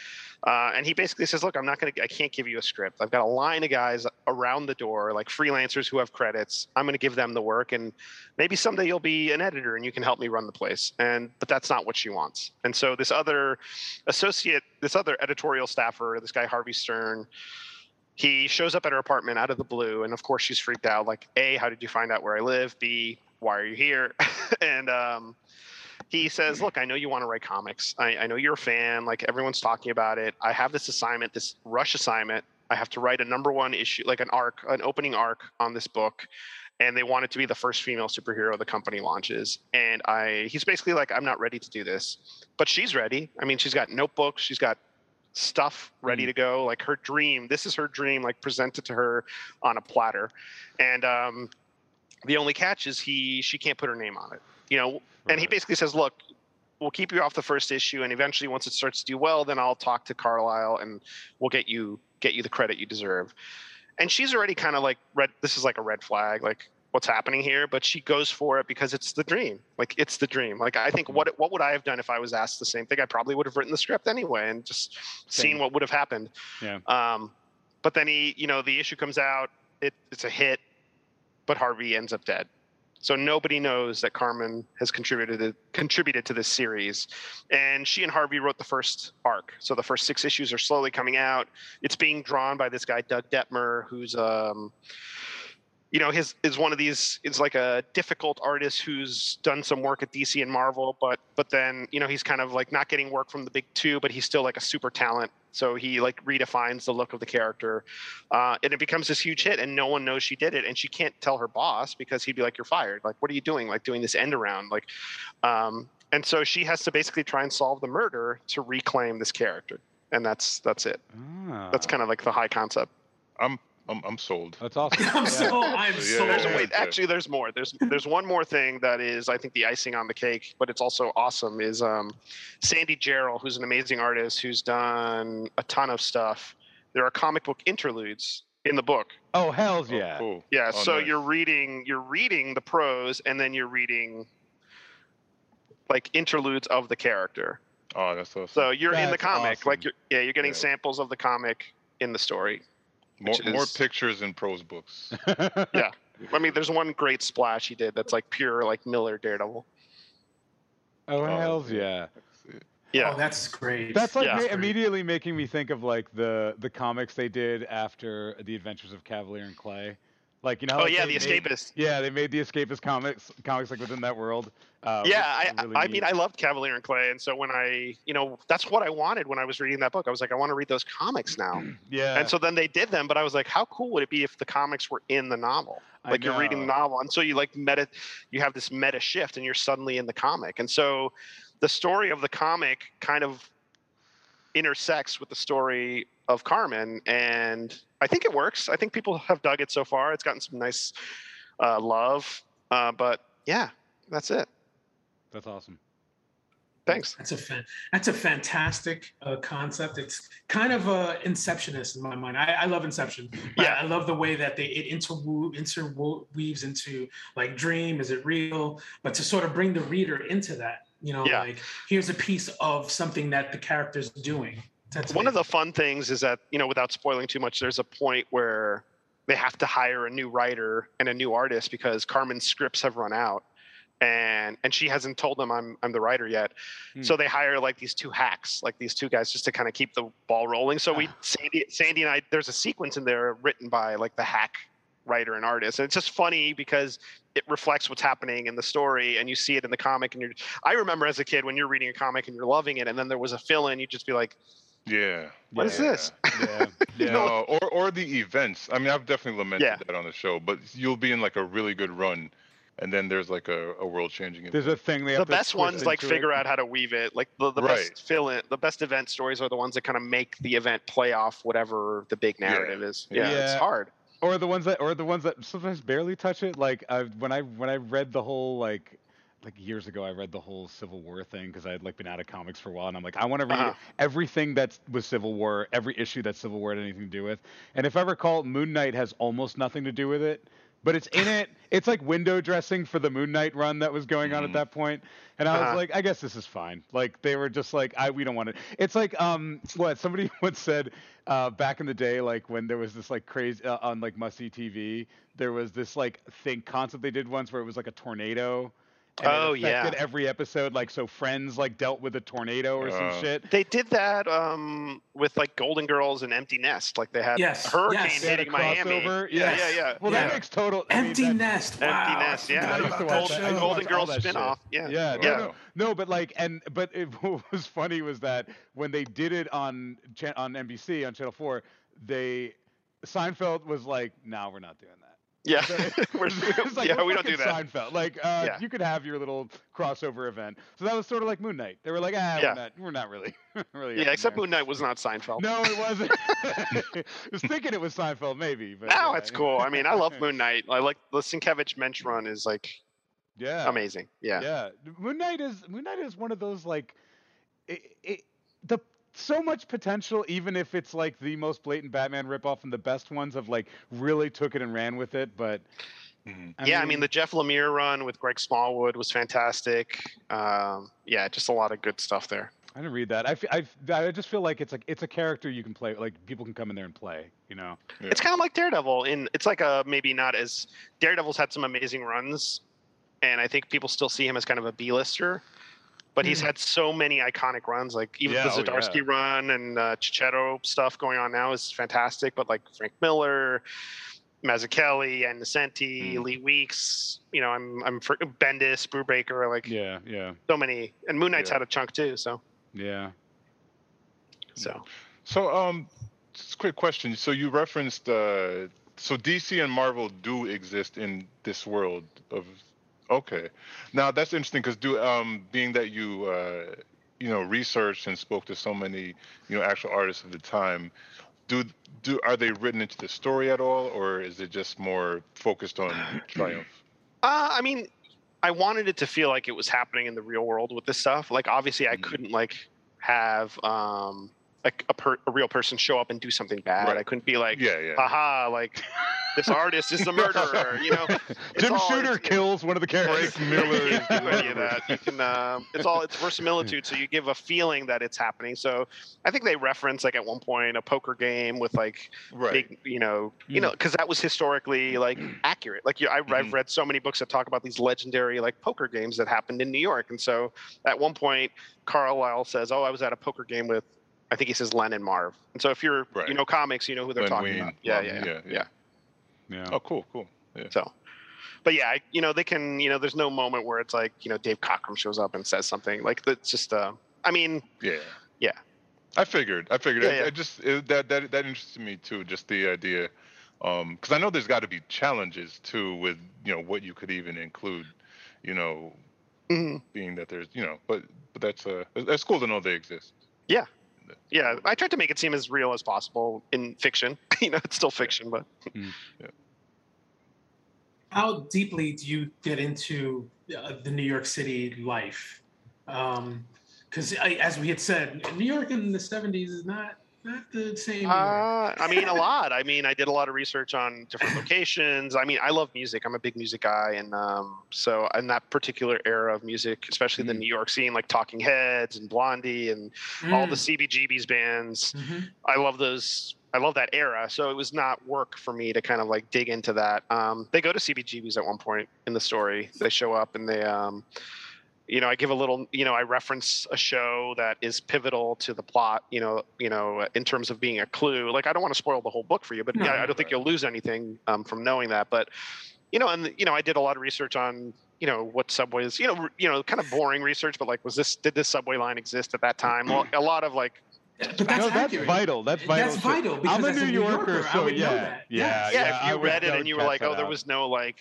Uh, and he basically says look i'm not going to i can't give you a script. I've got a line of guys around the door like freelancers who have credits. I'm going to give them the work and maybe someday you'll be an editor and you can help me run the place. And but that's not what she wants. And so this other associate this other editorial staffer this guy harvey stern he shows up at her apartment out of the blue. And of course she's freaked out like a how did you find out where i live? B why are you here? And um, he says look i know you want to write comics. I, I know you're a fan like everyone's talking about it. I have this assignment this rush assignment. I have to write a number one issue like an arc an opening arc on this book and they want it to be the first female superhero the company launches. And i he's basically like i'm not ready to do this. But she's ready. I mean she's got notebooks. She's got stuff ready to go. Like her dream this is her dream like presented to her on a platter. And um the only catch is he she can't put her name on it you know? And he basically says look we'll keep you off the first issue and eventually once it starts to do well then i'll talk to carlisle and we'll get you get you the credit you deserve. And she's already kind of like red this is like a red flag like what's happening here? But she goes for it because it's the dream like it's the dream. Like i think what what would i have done if i was asked the same thing? I probably would have written the script anyway and just seen what would have happened. Yeah. um, but then he, you know, the issue comes out. It, it's a hit, but Harvey ends up dead. So nobody knows that Carmen has contributed to, contributed to this series, and she and Harvey wrote the first arc. So the first six issues are slowly coming out. It's being drawn by this guy Doug Detmer, who's um, you know, his is one of these is like a difficult artist who's done some work at DC and Marvel, but but then you know he's kind of like not getting work from the big two, but he's still like a super talent. So he like redefines the look of the character, uh, and it becomes this huge hit, and no one knows she did it, and she can't tell her boss because he'd be like, "You're fired. Like, what are you doing? Like doing this end around? Like." Um, and so she has to basically try and solve the murder to reclaim this character, and that's that's it. That's kind of like the high concept. I'm I'm I'm sold. That's awesome. I'm so I'm Yeah, so. There's wait, actually, there's more. There's there's one more thing that is, I think, the icing on the cake, but it's also awesome. Is um, Sandy Jarrell, who's an amazing artist who's done a ton of stuff. There are comic book interludes in the book. Oh hell's Oh, yeah! cool. Yeah, Oh, so nice. you're reading you're reading the prose, and then you're reading like interludes of the character. Oh, that's awesome. So you're in the That's comic, like you're yeah, you're getting Yeah. samples of the comic in the story. More which more pictures in prose books. Yeah. I mean, there's one great splash he did that's like pure like Miller Daredevil. Oh Oh, hell's yeah! Yeah. Oh, that's great. That's like Yeah. ma- immediately making me think of like the the comics they did after the Adventures of Kavalier and Clay. Like you know. Oh like, yeah, the made- Escapist. Yeah, they made the Escapist comics comics like within that world. Uh, yeah, which I, really I mean, I loved Kavalier and Clay, and so when I, you know, that's what I wanted when I was reading that book. I was like, I want to read those comics now. yeah. And so then they did them, but I was like, how cool would it be if the comics were in the novel? Like you're reading the novel, and so you like meta, you have this meta shift, and you're suddenly in the comic. And so the story of the comic kind of intersects with the story of Carmen, and I think it works. I think people have dug it so far. It's gotten some nice uh, love, uh, but yeah, that's it. That's awesome. Thanks. That's a fan, that's a fantastic uh, concept. It's kind of uh, Inceptionist in my mind. I, I love Inception. Yeah. I love the way that they it interwo- interweaves into like dream. Is it real? But to sort of bring the reader into that, you know, Yeah. like here's a piece of something that the character's doing. That's one of the fun things is that you know without spoiling too much there's a point where they have to hire a new writer and a new artist because carmen's scripts have run out and and she hasn't told them i'm i'm the writer yet Hmm. so they hire like these two hacks like these two guys just to kind of keep the ball rolling so we sandy sandy and i there's a sequence in there written by like the hack writer and artist and it's just funny because it reflects what's happening in the story and you see it in the comic and you're i remember as a kid when you're reading a comic and you're loving it and then there was a fill-in you'd just be like Yeah. What is yeah. this? Yeah. Yeah. No, or or the events. I mean, I've definitely lamented Yeah. that on the show, but you'll be in like a really good run, and then there's like a, a world changing event. There's a thing they the have best twist ones like into it. figure out how to weave it like the, the Right. best fill in the best event stories are the ones that kind of make the event play off whatever the big narrative is yeah, it's hard or the ones that or the ones that sometimes barely touch it like I, when i when i read the whole like like years ago i read the whole civil war thing because i had like been out of comics for a while and i'm like i want to read Uh-huh. everything that was civil war every issue that civil war had anything to do with and if i recall moon knight has almost nothing to do with it but it's in it it's like window dressing for the moon knight run that was going on at Mhm. that point and i was Uh-huh. like i guess this is fine like they were just like i we don't want it it's like um what somebody once said uh, back in the day, like when there was this like crazy uh, on like must see TV, there was this like thing concept they did once where it was like a tornado. And Oh, it yeah. every episode. Like so, Friends like dealt with a tornado or some Uh, shit. they did that um with like golden girls and empty nest like they had Yes, a hurricane yes. They had a hitting miami crossover. yeah yeah yeah Well, Yeah. that makes total. I mean, Empty Nest. Wow, empty nest yeah forgot I used about to that watch that. show. I used to golden watch all girls that shit. spin-off yeah Yeah, Wow. no, no, no, but like, and but it, what was funny was that when they did it on on NBC on Channel Four, they Seinfeld was like, "No, we're not doing that." Yeah We're- like, yeah we're we don't do that Seinfeld. Like, uh, Yeah. you could have your little crossover event. So that was sort of like Moon Knight. They were like, ah, Yeah. we're not, we're not really, really. yeah except there." moon knight was not seinfeld No, it wasn't. I was thinking it was Seinfeld, maybe. But no yeah. it's cool i mean i love moon knight i like the sienkiewicz Moench run is like Yeah. amazing yeah Yeah. Moon Knight is Moon Knight is one of those like, it, it the so much potential, even if it's like the most blatant Batman ripoff and the best ones have like really took it and ran with it. But Mhm. yeah, I mean the Jeff Lemire run with Greg Smallwood was fantastic. Um, yeah, just a lot of good stuff there. I didn't read that. I, f- I, f- I just feel like it's like it's a character you can play. Like people can come in there and play. You know. Yeah. It's kind of like Daredevil. In it's like a maybe not as Daredevil's had some amazing runs, and I think people still see him as kind of a B-lister. But he's Mm. had so many iconic runs, like even Yeah, the oh, Zdarsky yeah. run and uh, Checchetto stuff going on now is fantastic. But like Frank Miller, Mazzucchelli, and Nocenti, Mm. Lee Weeks, you know, I'm I'm for Bendis, Brubaker, like Yeah, yeah, so many, and Moon Knight's Yeah. had a chunk too. So yeah. so So, um, just a quick question. So you referenced, uh, so DC and Marvel do exist in this world of, okay. Now that's interesting because do, um, being that you, uh, you know, researched and spoke to so many, you know, actual artists of the time, do do are they written into the story at all, or is it just more focused on Triumph? Uh, I mean, I wanted it to feel like it was happening in the real world with this stuff. Like, obviously, I Mhm. couldn't like have um like a per- a real person show up and do something bad. Right. I couldn't be like, Yeah, yeah. haha, like this artist is a murderer. You know, It's Jim all- Shooter it's- kills one of the characters. Frank Miller you can't do any of that. You can. Um, it's all. It's verisimilitude. So you give a feeling that it's happening. So I think they reference like at one point a poker game with like Right. big, you know, Hmm. you know, because that was historically like accurate. Like you, I, I've Mhm. read so many books that talk about these legendary like poker games that happened in New York. And so at one point, Carlisle says, "Oh, I was at a poker game with." I think he says Len and Marv. And so if you're, Right. you know, comics, you know who they're Len talking Wein, about. Yeah, Marv, yeah, yeah, yeah, yeah. yeah. Yeah. Oh, cool, cool. Yeah. So, but yeah, I, you know, they can, you know, there's no moment where it's like, you know, Dave Cockrum shows up and says something like that's just, uh, I mean, Yeah. Yeah. I figured. I figured. Yeah, I, yeah. I just it, that that that interested me too. Just the idea, um, because I know there's got to be challenges too with you know what you could even include, you know, mhm. being that there's you know, but but that's uh that's cool to know they exist. yeah, I tried to make it seem as real as possible in fiction. you know, it's still fiction, but How deeply do you get into uh, the New York City life? Because as we had said, New York in the '70s is not not the same. Uh, I mean, a lot. I mean, I did a lot of research on different locations. I mean, I love music. I'm a big music guy, and um, so in that particular era of music, especially the Mm. New York scene, like Talking Heads and Blondie and all the Mm. CBGB's bands. Mhm. I love those. I love that era. So it was not work for me to kind of like dig into that. Um, they go to CBGB's at one point in the story. They show up and they, um, you know, I give a little, you know, I reference a show that is pivotal to the plot. You know, you know, in terms of being a clue. Like I don't want to spoil the whole book for you, but No, yeah, I don't think you'll lose anything um, from knowing that. But you know, and you know, I did a lot of research on you know what subways you know you know kind of boring research but like was this did this subway line exist at that time well, a lot of like But that's, no, that's vital. That's vital. That's vital because I'm a New New Yorker, Yorker, I so would know yeah, that. yeah, Yeah. yeah, yeah. if you would- read it and you were like, that oh, there was no like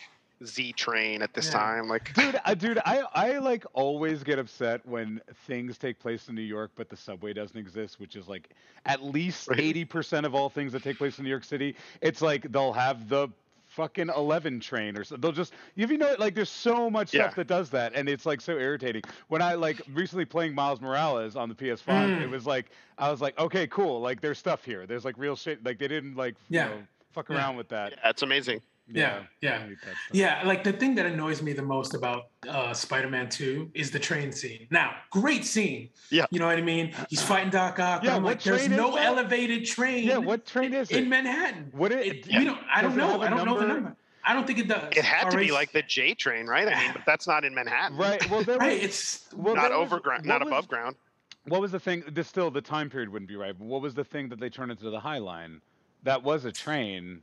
Z train at this Yeah. time, like dude, uh, dude, I, I like always get upset when things take place in New York, but the subway doesn't exist, which is like at least Right. eighty percent of all things that take place in New York City. It's like they'll have the fucking 11 train or so they'll just if you know like there's so much stuff that does that and it's like so irritating when i like recently playing miles morales on the ps5 Mm. it was like i was like okay cool like there's stuff here there's like real shit like they didn't like Yeah. you know, fuck Yeah. around with that yeah, it's amazing. Yeah, yeah. I hate that stuff. Yeah, like the thing that annoys me the most about uh, Spider-Man 2 is the train scene. Now, great scene. Yeah. You know what I mean? He's fighting Doc Ock. Yeah, I'm what like, there's train is no that? elevated train yeah what train is in it Manhattan. what it, It- we don't I does don't know. I don't know the number? number. I don't think it does. It had to be like the J train, right? I mean, but that's not in Manhattan. right well there Right, it's well, not overground, what not was- above ground. What was the thing? This still the time period wouldn't be right. But what was the thing that they turned into the High Line? That was a train.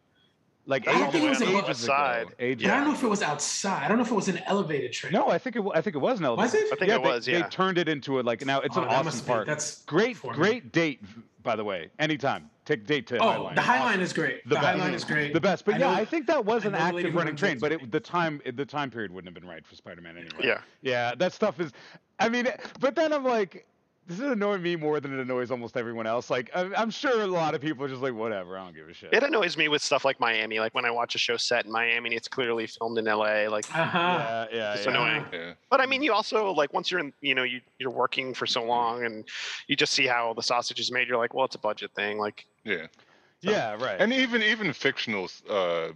Like I don't think it was ages above- ago. side. Ages but I don't know if it was outside. I don't know if it was an elevated train. No, I think it. I think it was an elevated. Was it? I think it they, was, They yeah. turned it into a like now it's Oh, an that awesome must be- That's great, for me. great date. By the way, anytime take date to High Oh, Line. the High Awesome. Is great. The The, High best. Line is great. the best. But I yeah, know- I think that was I an know the lady active running train, but it, the time the time period wouldn't have been right for Spider-Man anyway. Yeah. Yeah, that stuff is. I mean, but then I'm like, this is annoying me more than it annoys almost everyone else. Like, I'm, I'm sure a lot of people are just like, whatever, I don't give a shit. It annoys me with stuff like Miami. Like when I watch a show set in Miami and it's clearly filmed in LA. Like, Uh-huh. yeah, yeah, It's yeah. annoying. Yeah. but I mean, you also like once you're in, you know, you you're working for so long and you just see how the sausage is made. You're like, well, it's a budget thing. Like, Yeah. Yeah, right. And even even fictional uh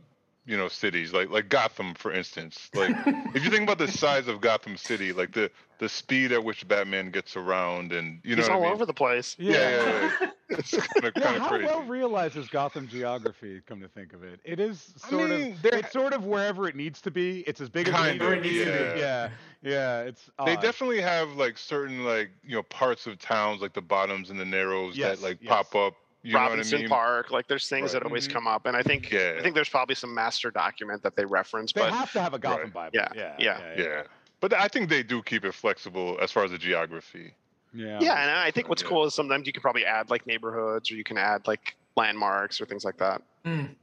you know cities like like Gotham for instance. Like if you think about the size of Gotham City, like the the speed at which Batman gets around and you know he's all I mean? over the place. Yeah, yeah, yeah. it's kind of Yeah, kind of how crazy. well realized is Gotham geography? Come to think of it, it is I sort mean, of they're- it's sort of wherever it needs to be. It's as big as Kind it of, needs to be. Yeah, yeah. It's They definitely have like certain like you know parts of towns like the bottoms and the narrows Yes, that like yes. pop up. You Robinson know I mean? Park, like there's things Right. that always come up, and I think Yeah. I think there's probably some master document that they reference, They but have to have a Gotham Right. Bible. Yeah, yeah, yeah. Yeah, but I think they do keep it flexible as far as the geography. yeah. yeah, and I think what's Yeah. cool is sometimes you can probably add like neighborhoods or you can add like landmarks or things like that. Mm.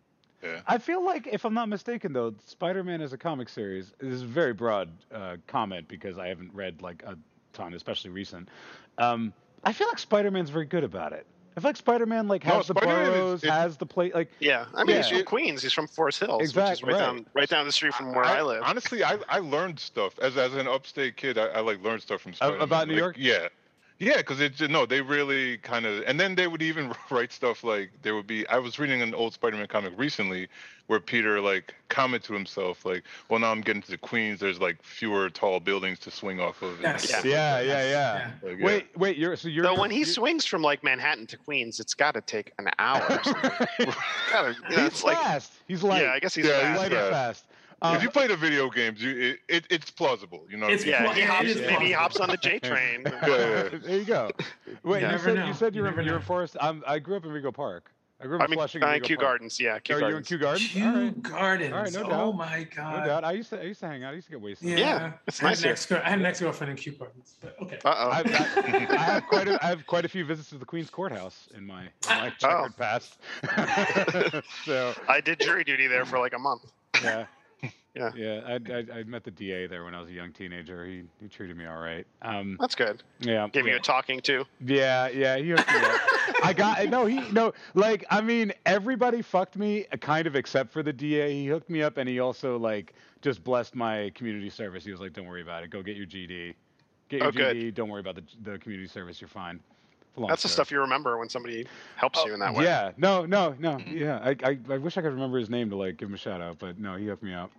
Yeah. I feel like, if I'm not mistaken, though, Spider-Man as a comic series this is a very broad uh, comment because I haven't read like a ton, especially recent. Um, I feel like Spider-Man's very good about it. I feel like Spider-Man like No, has the Spider-Man is- boroughs, has the play, like Yeah, I mean he's from Queens, he's from Forest Hills, which is right, right. down right down the street from where I, live. Honestly, I, I learned stuff as as an upstate kid. I, I like learned stuff from Spider-Man. about New Like, York? Yeah, yeah, because it's no, they really kind of, and then they would even write stuff like there would be. I was reading an old Spider-Man comic recently where Peter like commented to himself like, "Well, now I'm getting to Queens. There's like fewer tall buildings to swing off of." Yes. stuff yeah, like yeah, yeah. Like, yeah. Wait, wait, you're so you're. so when he you- swings from like Manhattan to Queens, it's got to take an hour. Or something. Gotta- you know, he's it's like fast. he's light. yeah, I guess he's Yeah, fast. he's light and fast. Fast. Um, if you play the video games, you it, it it's plausible. You know. It's Yeah, Well, he yeah, it hops, is maybe he hops on the J train. Yeah, yeah. there you go. Wait, You you said know. you said You you're never you're know. in Forest. I'm, I grew up in Rego Park. I grew up I in mean, Flushing. uh, and Rego Kew Park. Gardens, yeah, Kew Are you in Gardens. Kew Gardens? Kew All right. Gardens. All right, no oh my god. No doubt. I used to I used to hang out. I used to get wasted. Yeah, Yeah, it's I had nice an I had an ex-girlfriend in Kew Gardens, but okay. Uh oh. I've, I, I have quite a, I have quite a few visits to the Queen's Courthouse in my, in my checkered past. so I did jury duty there for like a month. yeah, Yeah. yeah. I, I, I met the DA there when I was a young teenager. He he treated me all right. Um, That's good. yeah. Gave yeah. you a talking to. Yeah, yeah, he hooked me up. I got no, he no, like I mean, everybody fucked me, uh, kind of except for the DA. He hooked me up, and he also like just blessed my community service. He was like, "Don't worry about it. Go get your GD. Get your Oh, good. GD. Don't worry about the the community service. You're fine." That's the story. stuff you remember when somebody helps you in that way. Yeah, no, no, no. Yeah, I, I I wish I could remember his name to like give him a shout out, but no, he hooked me up.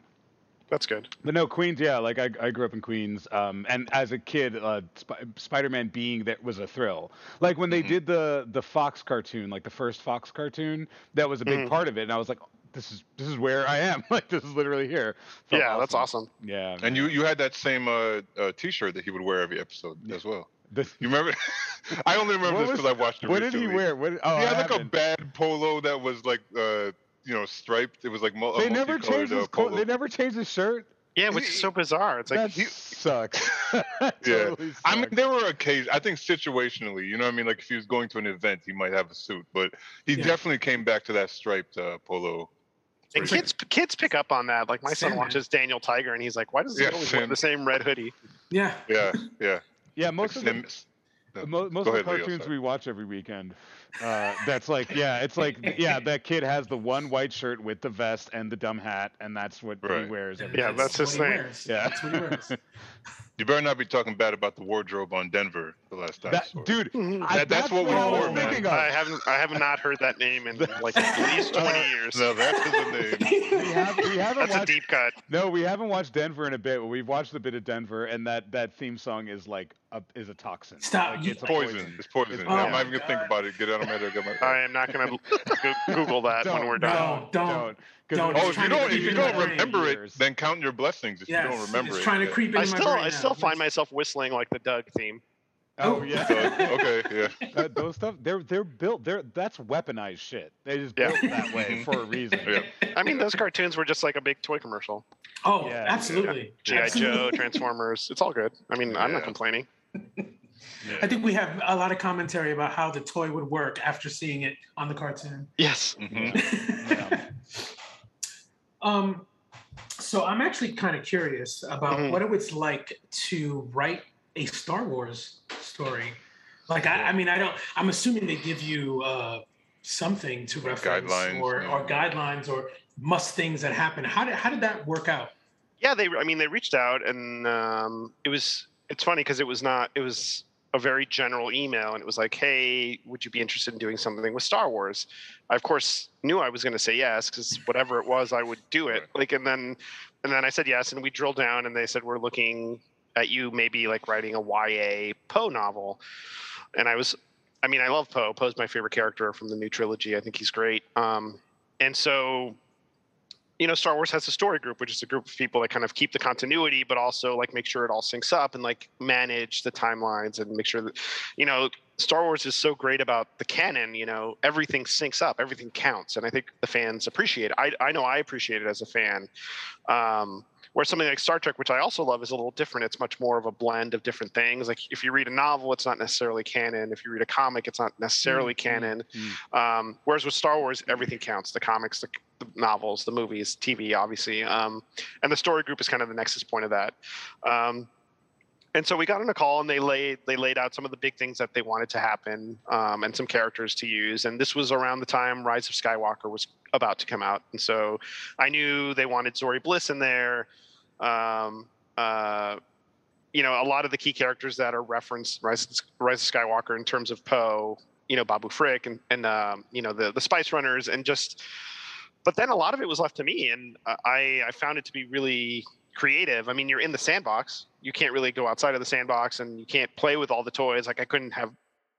That's good. But no, Queens, yeah, like I, I grew up in Queens, um, and as a kid, uh, Sp- Spider-Man being that was a thrill. Like when they did the the Fox cartoon, like the first Fox cartoon, that was a big Mhm. part of it, and I was like, this is this is where I am. Like this is literally here. Felt yeah, that's awesome. Yeah, And you you had that same uh, uh T-shirt that he would wear every episode as well. This, You remember? I only remember What this because I watched it what did he wear? What, oh, he I like a haven't. bad polo that was like uh you know striped. It was like mul- a They never multicolored, changed his uh, co- They never changed his shirt. Yeah, which is so bizarre. It's like that sucks. That Yeah. totally I mean, there were occasions. I think situationally, you know, what I mean, like if he was going to an event, he might have a suit, but he Yeah. definitely came back to that striped uh, polo. and kids kids pick up on that. Like my son Sandman. watches Daniel Tiger, and he's like, "Why does he Yeah, always wear the same red hoodie?" Yeah. Yeah, yeah. yeah, most of the no, Mo- most of the ahead, Leo, cartoons sorry. we watch every weekend. Uh, that's like, yeah, it's like, yeah, that kid has the one white shirt with the vest and the dumb hat, and that's what he wears. Every Yeah, day. that's his what thing. wears. Yeah. That's what he wears. You better not be talking bad about the wardrobe on Denver the last time. That, dude, Mhm. I, That- that's what we I was wore, man. thinking of. I haven't I have not heard that name in like at least twenty years. No, that is the name. we, have, we haven't That's a watched. deep cut. No, we haven't watched Denver in a bit. but We've watched a bit of Denver, and that that theme song is like a is a toxin. Stop. Like, You- it's a Poison. It's poison. It's- I'm oh not even gonna think about it. Get out of my head. I am not going to Google that when we're done. No, don't. Don't. 'Cause Don't. Oh, if you don't, if you don't my brain. remember it, Years. then count your blessings. If Yes. you don't remember it's it, trying to creep into I my still brain I now. find myself whistling like the Doug theme. Oh Oh. yeah. So, okay, yeah. Uh, those stuff they're they're built they're that's weaponized shit. They just Yeah. built that way for a reason. Yeah. I mean, those cartoons were just like a big toy commercial. Oh, Yeah. absolutely. GI Joe, Transformers. It's all good. I mean, I'm not Yeah. I think we have a lot of commentary about how the toy would work after seeing it on the cartoon. Yes. Mhm. Yeah. um, so I'm actually kind of curious about Mhm. what it was like to write a Star Wars story. Like, I, I mean, I don't. I'm assuming they give you uh, something to reference Guidelines, or, yeah. or guidelines or must things that happen. How did how did that work out? Yeah, they. I mean, they reached out, and um, it was. It's funny because it was not. It was a very general email, and it was like, "Hey, would you be interested in doing something with Star Wars?" I of course knew I was going to say yes because whatever it was, I would do it. Like, and then, and then I said yes, and we drilled down, and they said we're looking at you maybe like writing a YA Poe novel, and I was I mean, I love Poe. Poe's my favorite character from the new trilogy. I think he's great. Um, and so, you know, Star Wars has a story group, which is a group of people that kind of keep the continuity, but also like make sure it all syncs up and like manage the timelines and make sure that, you know, Star Wars is so great about the canon. You know, everything syncs up, everything counts, and I think the fans appreciate it. I I know I appreciate it as a fan. Um, where something like Star Trek, which I also love, is a little different. It's much more of a blend of different things. Like if you read a novel, it's not necessarily canon. If you read a comic, it's not necessarily Mm-hmm. canon. Um, whereas with Star Wars, everything counts: the comics, the, the novels, the movies, TV, obviously. Um, and the story group is kind of the nexus point of that. Um, and so we got on a call and they laid they laid out some of the big things that they wanted to happen um, and some characters to use and this was around the time rise of skywalker was about to come out and so i knew they wanted zorii bliss in there um, uh, you know a lot of the key characters that are referenced rise, rise of skywalker in terms of poe you know babu frick and, and um, you know the, the spice runners and just but then a lot of it was left to me and i i found it to be really creative. I mean you're in the sandbox. You can't really go outside of the sandbox and you can't play with all the toys. Like i couldn't have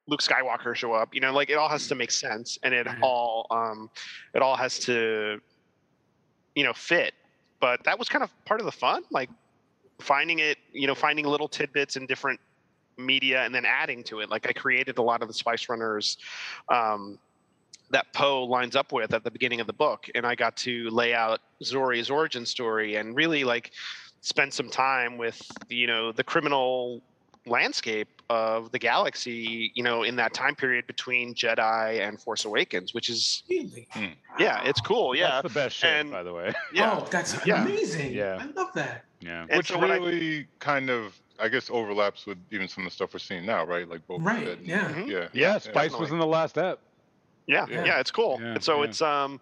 luke skywalker show up. You know like it all has to make sense and it all um it all has to you know fit. But that was kind of part of the fun like finding it you know finding little tidbits in different media and then adding to it. Like i created a lot of the spice runners um that Poe lines up with at the beginning of the book, and I got to lay out Zorii's origin story and really like spend some time with you know the criminal landscape of the galaxy, you know, in that time period between Jedi and Force Awakens, which is yeah, it's cool. Yeah, That's the best shit, and by the way. yeah, Oh, that's yeah. amazing. Yeah. I love that. Yeah. And Which so when I- really kind of, I guess, overlaps with even some of the stuff we're seeing now, right? Like both. Right, Fett and- yeah. Mhm. yeah, Yeah, Spice was in the last ep. Yeah, Yeah. yeah, it's cool. Yeah, and so yeah. it's um,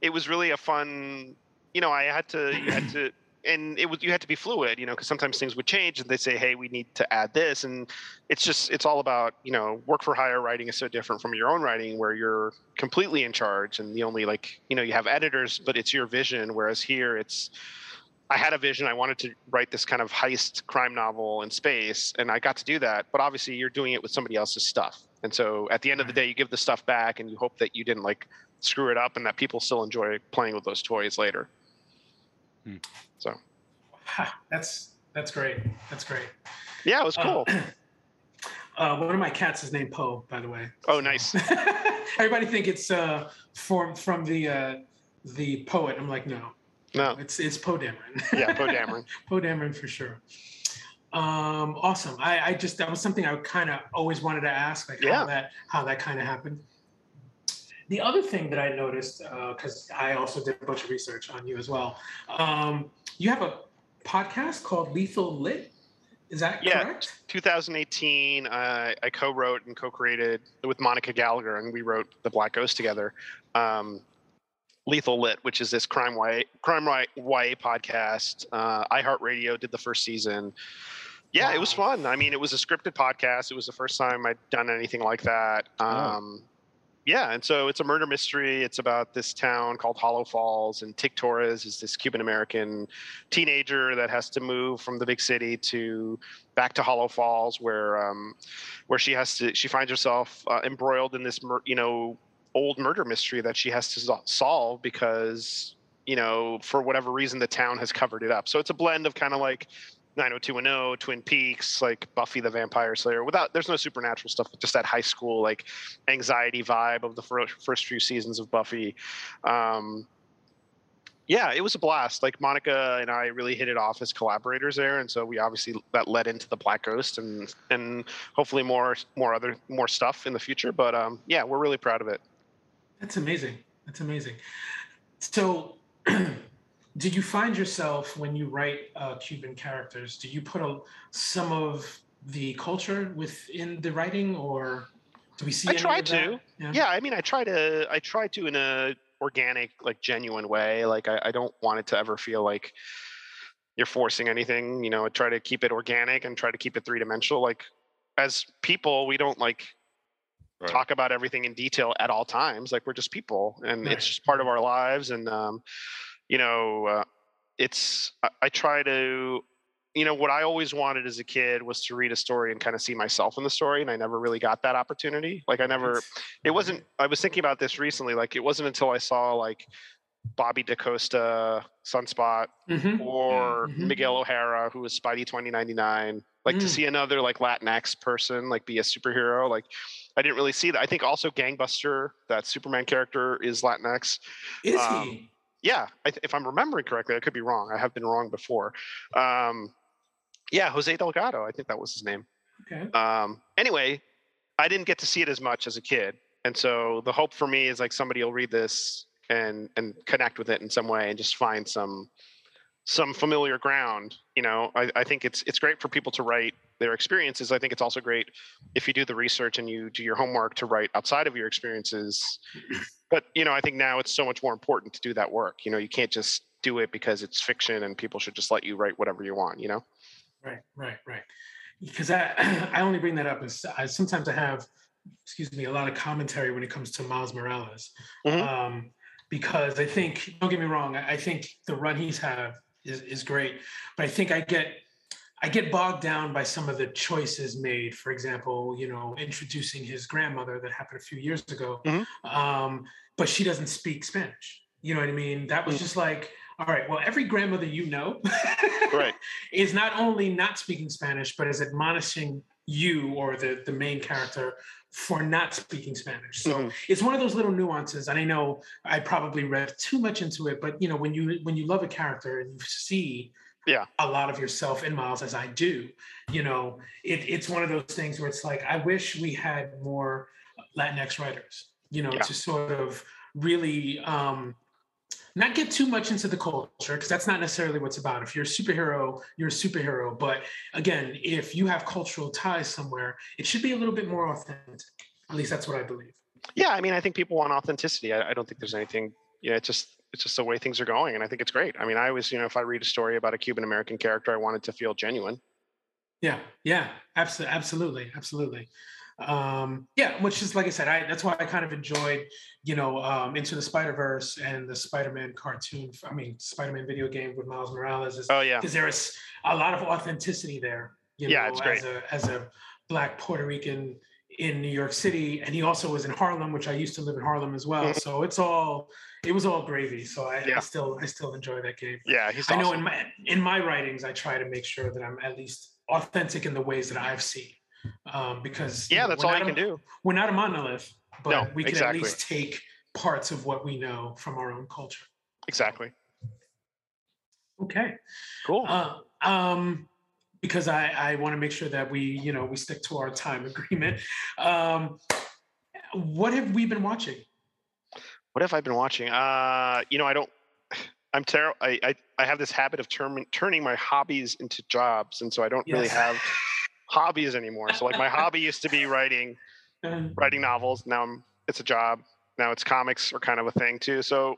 it was really a fun. You know, I had to, you had to, and it was you had to be fluid. You know, because sometimes things would change, and they say, hey, we need to add this, and it's just it's all about you know work for hire writing is so different from your own writing where you're completely in charge and the only like you know you have editors, but it's your vision. Whereas here, it's I had a vision. I wanted to write this kind of heist crime novel in space, and I got to do that. But obviously, you're doing it with somebody else's stuff. And so, at the end of the day, you give the stuff back, and you hope that you didn't like screw it up, and that people still enjoy playing with those toys later. Hmm. So, That's that's great. That's great. yeah, it was cool. Uh, uh, one of my cats is named Poe, by the way. oh, nice. Everybody think it's uh, from from the uh, the poet. I'm like, no, No, it's it's Poe Dameron. yeah, Poe Dameron. Poe Dameron for sure. Um, awesome. I, I just that was something I kind of always wanted to ask, like Yeah. how that how that kind of happened. The other thing that I noticed, because I also did a bunch of research on you as well, um, you have a podcast called Lethal Lit. Is that Yeah, correct? 2018, uh, I co-wrote and co-created with Monica Gallagher, and we wrote The Black Ghost together. Um, Lethal Lit, which is this crime YA, crime YA YA podcast. Uh, iHeartRadio did the first season. Yeah, it was fun. I mean, it was a scripted podcast. It was the first time I'd done anything like that. Um, Yeah, and so it's a murder mystery. It's about this town called Hollow Falls, and Tig Torres is this Cuban American teenager that has to move from the big city to back to Hollow Falls, where um, where she has to she finds herself uh, embroiled in this you know old murder mystery that she has to solve because you know for whatever reason the town has covered it up. So it's a blend of kind of like 90210, Twin Peaks, like Buffy the Vampire Slayer. Without there's no supernatural stuff, just that high school like anxiety vibe of the first few seasons of Buffy. Um, yeah, it was a blast. Like Monica and I really hit it off as collaborators there, and so we obviously that led into the Black Ghost and and hopefully more more other more stuff in the future. But um, yeah, we're really proud of it. That's amazing. That's amazing. So, do you find yourself when you write uh, Cuban characters? Do you put a, some of the culture within the writing, or do we see? I any try to. Yeah. I mean, I try to. I try to in a organic, like genuine way. Like I, I don't want it to ever feel like you're forcing anything. You know, I try to keep it organic and try to keep it three dimensional. Like as people, we don't like Right. talk about everything in detail at all times. Like we're just people, and Right. it's just part of our lives. And um, you know, uh, it's I, I try to. you know what I always wanted as a kid was to read a story and kind of see myself in the story, and I never really got that opportunity. Like I never, it wasn't. I was thinking about this recently. Like it wasn't until I saw like Bobby DaCosta, Sunspot, Mhm. or Mhm. Miguel O'Hara, who was Spidey 2099. Like to Mm. see another like Latinx person like be a superhero. Like I didn't really see that. I think also Gangbuster, that Superman character, is Latinx. Is Um, he? Yeah, I th- if I'm remembering correctly, I could be wrong. I have been wrong before. Um, yeah, Jose Delgado. I think that was his name. Okay. Um, anyway, I didn't get to see it as much as a kid, and so the hope for me is like somebody will read this and and connect with it in some way and just find some some familiar ground. You know, I, I think it's it's great for people to write their experiences. I think it's also great if you do the research and you do your homework to write outside of your experiences. But you know, I think now it's so much more important to do that work. You know, you can't just do it because it's fiction and people should just let you write whatever you want. You know. Right, right, right. Because I, I only bring that up as I sometimes I have, excuse me, a lot of commentary when it comes to Miles Morales. Mhm. Um, because I think, don't get me wrong, I think the run he's had is, is great, but I think I get I get bogged down by some of the choices made. For example, you know, introducing his grandmother that happened a few years ago, Mhm. um, but she doesn't speak Spanish. You know what I mean? That was Mhm. just like, all right, well, every grandmother you know Right. is not only not speaking Spanish, but is admonishing you or the, the main character for not speaking Spanish. So Mhm. it's one of those little nuances. And I know I probably read too much into it, but you know, when you when you love a character and you see Yeah. a lot of yourself in Miles as I do, you know, it, it's one of those things where it's like, I wish we had more Latinx writers, you know, Yeah. to sort of really um, not get too much into the culture because that's not necessarily what's about. If you're a superhero, you're a superhero. But again, if you have cultural ties somewhere, it should be a little bit more authentic. At least that's what I believe. Yeah, I mean, I think people want authenticity. I, I don't think there's anything. You know, it's just it's just the way things are going, and I think it's great. I mean, I always, you know, if I read a story about a Cuban American character, I want it to feel genuine. Yeah, yeah, absolutely, absolutely, absolutely. Um, yeah, which is like I said, I that's why I kind of enjoyed, you know, um, Into the Spider Verse and the Spider Man cartoon. I mean, Spider Man video game with Miles Morales is Oh yeah, because there is a lot of authenticity there. You Yeah, it's great. As a as a black Puerto Rican in New York City, and he also was in Harlem, which I used to live in Harlem as well. Mhm. So it's all it was all gravy. So I, I still I still enjoy that game. yeah, he's I know in my in my writings, I try to make sure that I'm at least authentic in the ways that I've seen, um, because yeah, that's all you can a- do. We're not a monolith, but No, we can exactly. at least take parts of what we know from our own culture. Exactly. Okay. Cool. Uh, um, because I, I want to make sure that we, you know, we stick to our time agreement. Um, what have we been watching? What have I been watching? Uh, you know, I don't. I'm terrible. I, I I have this habit of turn, turning my hobbies into jobs, and so I don't really have hobbies anymore. So like my hobby used to be writing Uh, writing novels. Now I'm, it's a job. Now it's comics are kind of a thing too. So,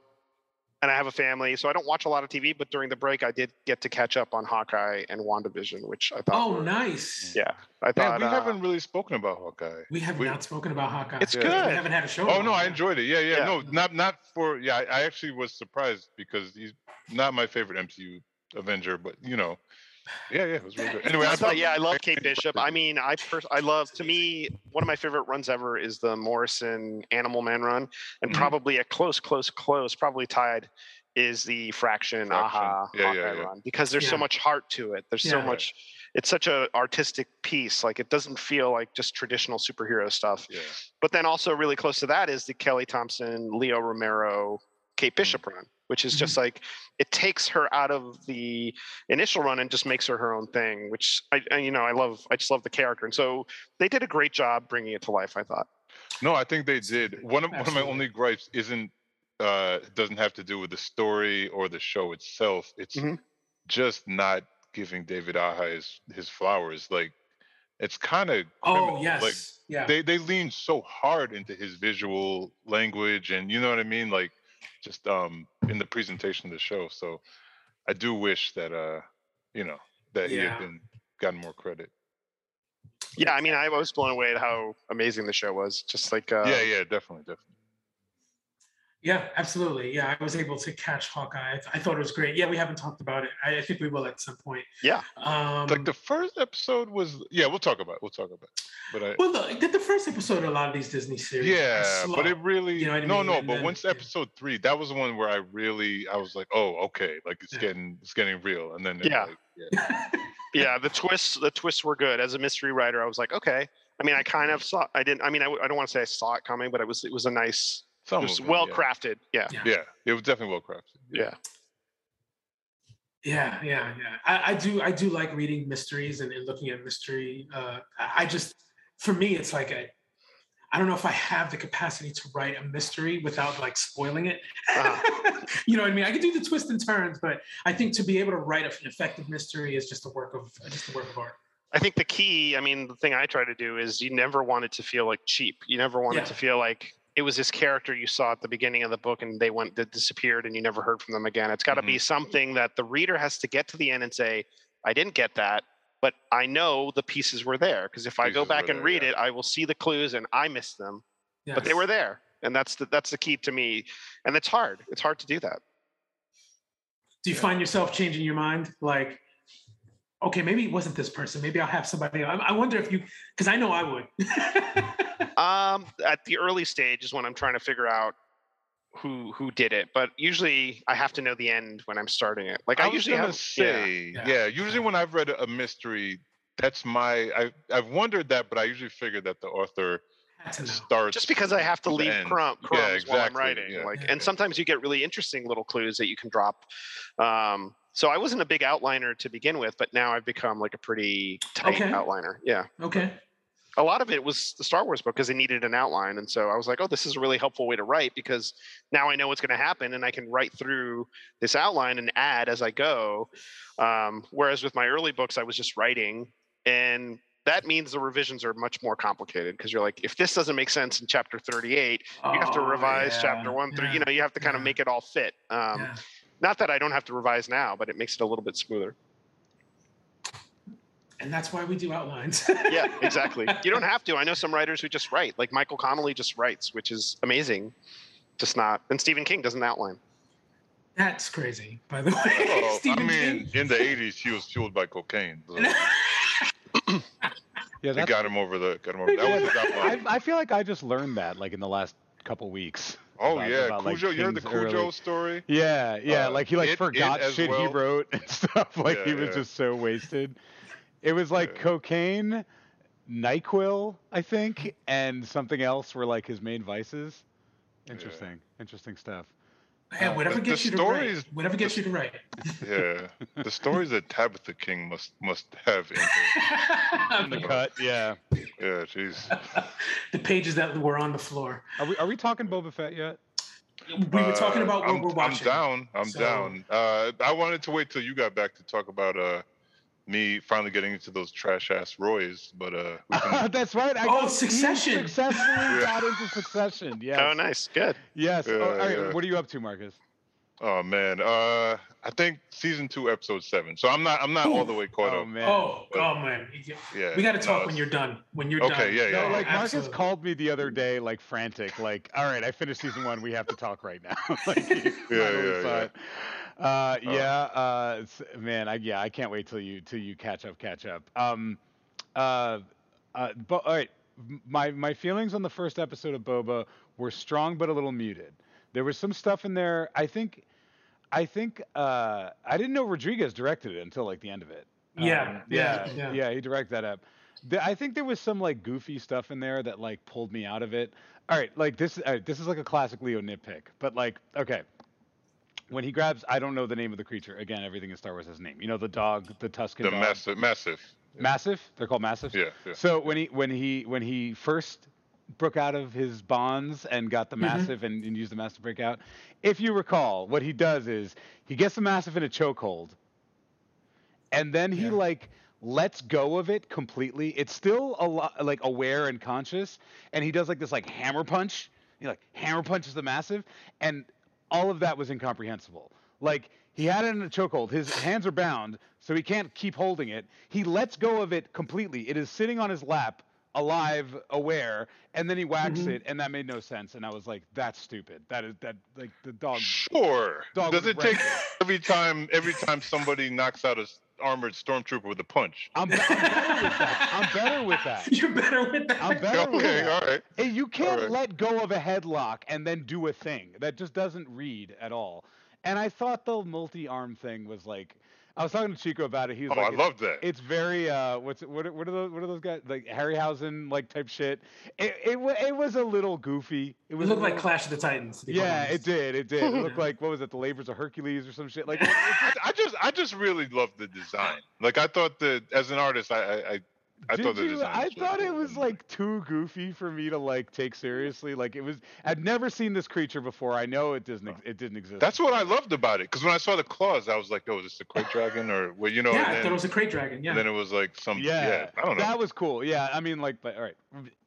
and I have a family, so I don't watch a lot of TV. But during the break, I did get to catch up on Hawkeye and WandaVision, which I thought. oh, were- nice. Yeah, I Yeah, thought. we uh, haven't really spoken about Hawkeye. We have We- not spoken about Hawkeye. It's Yeah. good. We haven't had a show. Oh no, a I while. enjoyed it. Yeah, yeah, Yeah. No, not not for. Yeah, I, I actually was surprised because he's not my favorite MCU Avenger, but you know, yeah, yeah, it was really good. Anyway, I I thought, yeah, I love Kate Bishop. I mean, I pers- I love to me one of my favorite runs ever is the Morrison Animal Man run, and Mhm. probably a close, close, close, probably tied is the Fraction, Fraction. Aha Yeah, yeah, Hawkeye yeah. run because there's so much heart to it. There's so much. It's such a artistic piece. Like it doesn't feel like just traditional superhero stuff. Yeah. But then also really close to that is the Kelly Thompson, Leo Romero, Kate Bishop run, which is just like it takes her out of the initial run and just makes her her own thing. Which I, I you know I love. I just love the character, and so they did a great job bringing it to life. I thought. No, I think they did. One of one of my only gripes isn't uh doesn't have to do with the story or the show itself. It's Mhm. just not giving David Aja his, his flowers. Like it's kind of Oh yes. Like yeah. they they lean so hard into his visual language and you know what I mean like just um in the presentation of the show. So I do wish that uh you know that he Yeah. had been gotten more credit. Yeah, I mean, I was blown away at how amazing the show was. Just like uh, yeah, yeah, definitely, definitely. Yeah, absolutely. Yeah, I was able to catch Hawkeye. I, th- I thought it was great. Yeah, we haven't talked about it. I, I think we will at some point. Yeah. Um, like the first episode was yeah we'll talk about it. we'll talk about it. but I well, the, the first episode of a lot of these Disney series. yeah slow. but it really You know what I no mean? no And but then- once episode three that was the one where I really I was like oh okay like it's Yeah. getting it's getting real and then Yeah. like, yeah. yeah the twists the twists were good as a mystery writer i was like okay i mean i kind of saw i didn't i mean I, I don't want to say i saw it coming but it was it was a nice Some it was well crafted yeah Yeah. yeah it was definitely well crafted yeah Yeah, yeah, yeah. I, I do, I do like reading mysteries and, and looking at mystery. Uh, I I just, for me, it's like a, I don't know if I have the capacity to write a mystery without like spoiling it. Uh-huh. you know what I mean? I can do the twists and turns, but I think to be able to write an effective mystery is just a work of just a work of art. I think the key, I mean, the thing I try to do is you never want it to feel like cheap. You never want Yeah. it to feel like it was this character you saw at the beginning of the book and they went that disappeared and you never heard from them again. It's got to be mm-hmm. something that the reader has to get to the end and say, I didn't get that, but I know the pieces were there because if I go back were and there, read yeah. it, I will see the clues and I missed them, but they were there. And that's the that's the key to me. And it's hard. It's hard to do that. Do you find yourself changing your mind? Like, okay, maybe it wasn't this person. Maybe I'll have somebody. I, I wonder if you, because I know I would. Um, at the early stage is when I'm trying to figure out who who did it, but usually I have to know the end when I'm starting it. Like I, I, usually gonna have, say, Yeah. yeah. Usually when I've read a mystery, that's my. I I've wondered that, but I usually figure that the author Had to know. starts just because I have to leave end. crumb, Yeah, crumbs while I'm writing. yeah, like, and sometimes you get really interesting little clues that you can drop. Um, so I wasn't a big outliner to begin with, but now I've become like a pretty tight Okay. outliner. Yeah. Okay. a lot of it was the Star Wars book because it needed an outline. And so I was like, oh, this is a really helpful way to write because now I know what's going to happen and I can write through this outline and add as I go. Um, whereas with my early books, I was just writing. And that means the revisions are much more complicated because you're like, if this doesn't make sense in chapter 38, you have to Oh, revise yeah, chapter one through, yeah, you know, you have to kind of yeah. make it all fit. Um, yeah. Not that I don't have to revise now, but it makes it a little bit smoother. And that's why we do outlines. yeah, exactly. You don't have to. I know some writers who just write, like Michael Connolly just writes, which is amazing. Just not. And Stephen King doesn't outline. That's crazy, by the way. Well, I mean, King. in the '80s, he was fueled by cocaine. So Yeah, it that's, got him over the. Got him over. That was his I. I feel like I just learned that like in the last couple weeks. Oh about- yeah, about, like, Cujo. you heard the Cujo early- story? Yeah, yeah, Uh, like he like it- it forgot as shit he wrote and stuff. Like Yeah, he was yeah. just so wasted. It was like Yeah. cocaine, Nyquil, I think, and something else were like his main vices. Interesting, interesting stuff. Yeah, whatever the- the gets you to write. stories- Whatever gets you to write. Yeah, the stories that Tabitha King must must have in her. In the cut, yeah. Yeah, jeez. the pages that were on the floor. Are we are we talking Boba Fett yet? We were talking Uh, about what I'm, we're watching. I'm down. I'm So- down. Uh, I wanted to wait till you got back to talk about uh, me finally getting into those trash ass Roys, but uh, can, That's right. I Oh, Succession. Successfully got into Succession. Yes. Oh, nice. Good. Yes. Yeah, oh, all right. yeah. What are you up to, Marcus? oh man, uh, I think season two, episode seven. So I'm not I'm not all the way caught Oh up. man. Oh, But- oh man. Yeah, We got to no, talk when you're done. When you're Okay, done. yeah, yeah, No, yeah. like Marcus Absolutely. called me the other day, like frantic, like, "All right, I finished season one. We have to talk right now." like, he finally yeah, yeah. Uh, Oh. yeah, uh, man, I yeah, I can't wait till you till you catch up, catch up. Um, uh, uh, but all right, my my feelings on the first episode of Boba were strong but a little muted. There was some stuff in there. I think, I think, uh, I didn't know Rodriguez directed it until like the end of it. Yeah, Um, yeah, yeah, yeah. yeah, He directed that up. The, I think there was some like goofy stuff in there that like pulled me out of it. All right, like this. All right, this is like a classic Leo nitpick, but like, okay, when he grabs, I don't know the name of the creature. Again, everything in Star Wars has a name. You know, the dog, the Tusken the dog. massiff, massiff. Massiff. They're called massiff. Yeah, yeah. So when he when he when he first broke out of his bonds and got the Mhm. massiff and, and used the massiff to break out, if you recall, what he does is he gets the massiff in a chokehold, and then he Yeah. like lets go of it completely. It's still a lot like aware and conscious, and he does like this like hammer punch. He like hammer punches the massiff, and all of that was incomprehensible. Like he had it in a chokehold. His hands are bound, so he can't keep holding it. He lets go of it completely. It is sitting on his lap, alive, aware, and then he whacks Mhm. it, and that made no sense. And I was like, that's stupid. That is that like the dog. Sure. Dog Does it take right. every time every time somebody knocks out a s- armored stormtrooper with a punch? I'm, be- I'm better with that. I'm better with that. You're better with that. I'm better with Okay, that. all right. Hey, you can't right. let go of a headlock and then do a thing. That just doesn't read at all. And I thought the multi-arm thing was like, I was talking to Chico about it. He was Oh, like, I it's- love that. It's very uh, what's what are- what are those what are those guys like Harryhausen like type shit. It it, it was a little goofy. It It was a looked like Clash of the Titans. to be Yeah, honest. it did. It did. It looked like what was it? The Labors of Hercules or some shit. Like, it- I, I just I just really love the design. Like I thought that as an artist, I I I, I Did thought the you? design. I was thought it was like too goofy for me to like take seriously. Like it was. I'd never seen this creature before. I know it doesn't. ex- It didn't exist. That's what I loved about it. Because when I saw the claws, I was like, "Oh, is this a krayt dragon or well, you know?" yeah, and I thought it was a krayt dragon. Yeah. then it was like some. Yeah, Yeah, I don't know. That was cool. Yeah, I mean, like, but all right.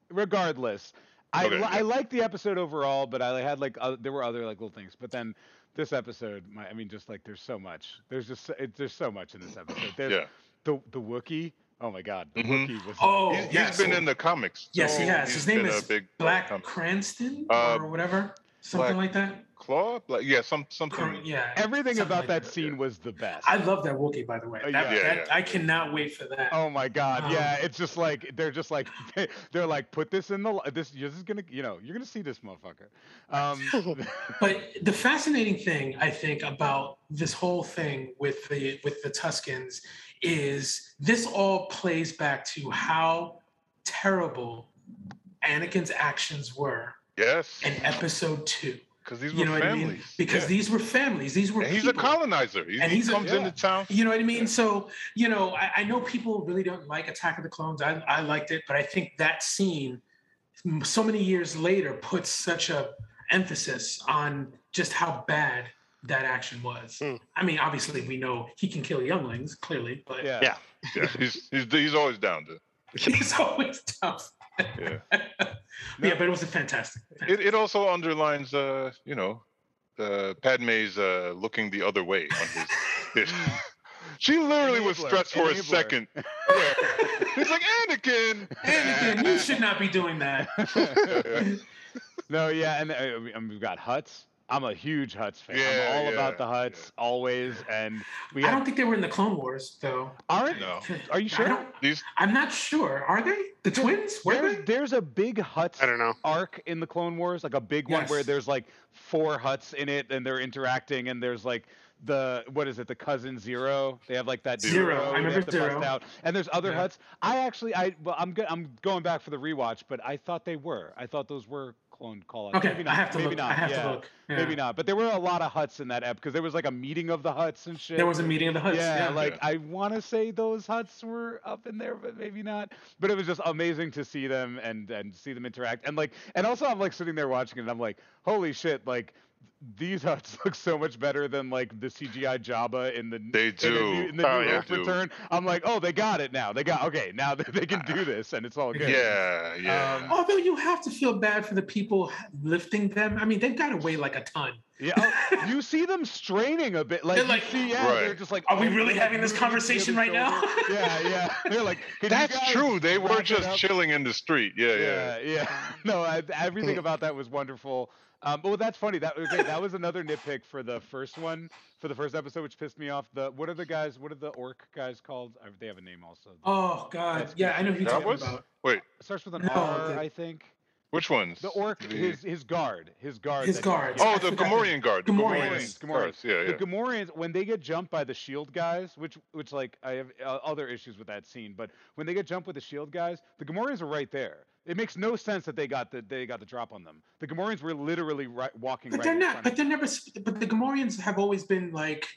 Regardless, I Okay, li- I yeah. liked the episode overall, but I had like uh, there were other like little things. But then this episode, my, I mean, just like there's so much. There's just so- it, there's so much in this episode. There's Yeah. the the Wookiee. Oh my God, the Mhm. Wookiee was. oh, He's, yeah, he's been in the comics. Yes, he has. His name is big Black comic. Krrsantan Uh, or whatever, something Black- like that. Claw. Like, yeah, some something. Cor- Yeah. Everything something about like that that. scene was the best. I love that Wookiee, by the way. Uh, That, yeah. Yeah, that- yeah. I cannot wait for that. Oh my God! Um, yeah, it's just like they're just like they're like put this in the li- this. This is gonna you know you're gonna see this motherfucker. Um, But the fascinating thing I think about this whole thing with the with the Tuskens is this all plays back to how terrible Anakin's actions were Yes. in episode two. Because these You were know what I mean? Because yeah. these were families. These were And he's a colonizer. He, And he he's a- comes yeah. into town. You know what I mean? So, you know, I, I know people really don't like Attack of the Clones. I, I liked it, but I think that scene, so many years later, puts such a emphasis on just how bad that action was. Hmm. I mean, obviously, we know he can kill younglings, clearly, but yeah. Yeah. Yeah, he's, he's he's always down to. he's always tough. Yeah. yeah, but it was a fantastic. It it also underlines, uh, you know, uh, Padme's uh, looking the other way on his. his she literally was Enabler, stressed for a second. Yeah. He's like Anakin. Anakin, you should not be doing that. no, yeah, and, uh, and we've got Hutts. I'm a huge Hutts fan. Yeah, I'm all yeah, about the Hutts always, and we I have, don't think they were in the Clone Wars, though. aren't. No. Are you I sure? don't- These I'm not sure. Are they the twins? Were There's, they? there's a big Hutts I don't know. arc in the Clone Wars, like a big one where there's like four Hutts in it, and they're interacting, and there's like the what is it, the cousin Ziro? They have like that Ziro. I they remember have to bust Ziro. out, and there's other Yeah. Hutts. I actually, I well, I'm go- I'm going back for the rewatch, but I thought they were. I thought those were clone call outs. Okay, maybe I not. have to maybe look. Not. I have yeah. to look. Yeah. Maybe not, but there were a lot of Hutts in that ep because there was like a meeting of the Hutts and shit. There was a meeting of the Hutts. Yeah, Yeah, like I want to say those Hutts were up in there, but maybe not. But it was just amazing to see them and and see them interact and like and also I'm like sitting there watching it and I'm like, holy shit, like these Hutts look so much better than like the CGI Jabba in the They in the, new- in the Oh, new yeah. Hope do. return. I'm like, oh, they got it now. They got okay now they, they can do this and it's all good. yeah, yeah. Um, Although you have to feel bad for the people lifting them. I mean, they've got to weigh like a ton. Yeah, oh, you see them straining a bit. Like, They're you like, see, yeah, they're just like, Are we oh, really having this conversation right now? yeah, yeah. They're like, That's true. They were just chilling in the street. Yeah, yeah. Yeah, yeah. No, I, everything about that was wonderful. Um, but that's funny. That okay, that was another nitpick for the first one, for the first episode, which pissed me off. The what are the guys? What are the orc guys called? They have a name also. Oh God, That's- yeah, I know who you're talking was about. wait. It starts with an No, R, the- I think. Which ones? The orc, The- his his guard, his guard. His guard. Oh, the forgot the- Gamorrean guard. the Gamorreans. Gamorreans. guards, Yeah, yeah. The Gamorreans, when they get jumped by the shield guys, which which like I have uh, other issues with that scene, but when they get jumped with the shield guys, the Gamorreans are right there. It makes no sense that they got the they got the drop on them. The Gamorreans were literally right, walking But right they're in not. front But of they're never. But the Gamorreans have always been like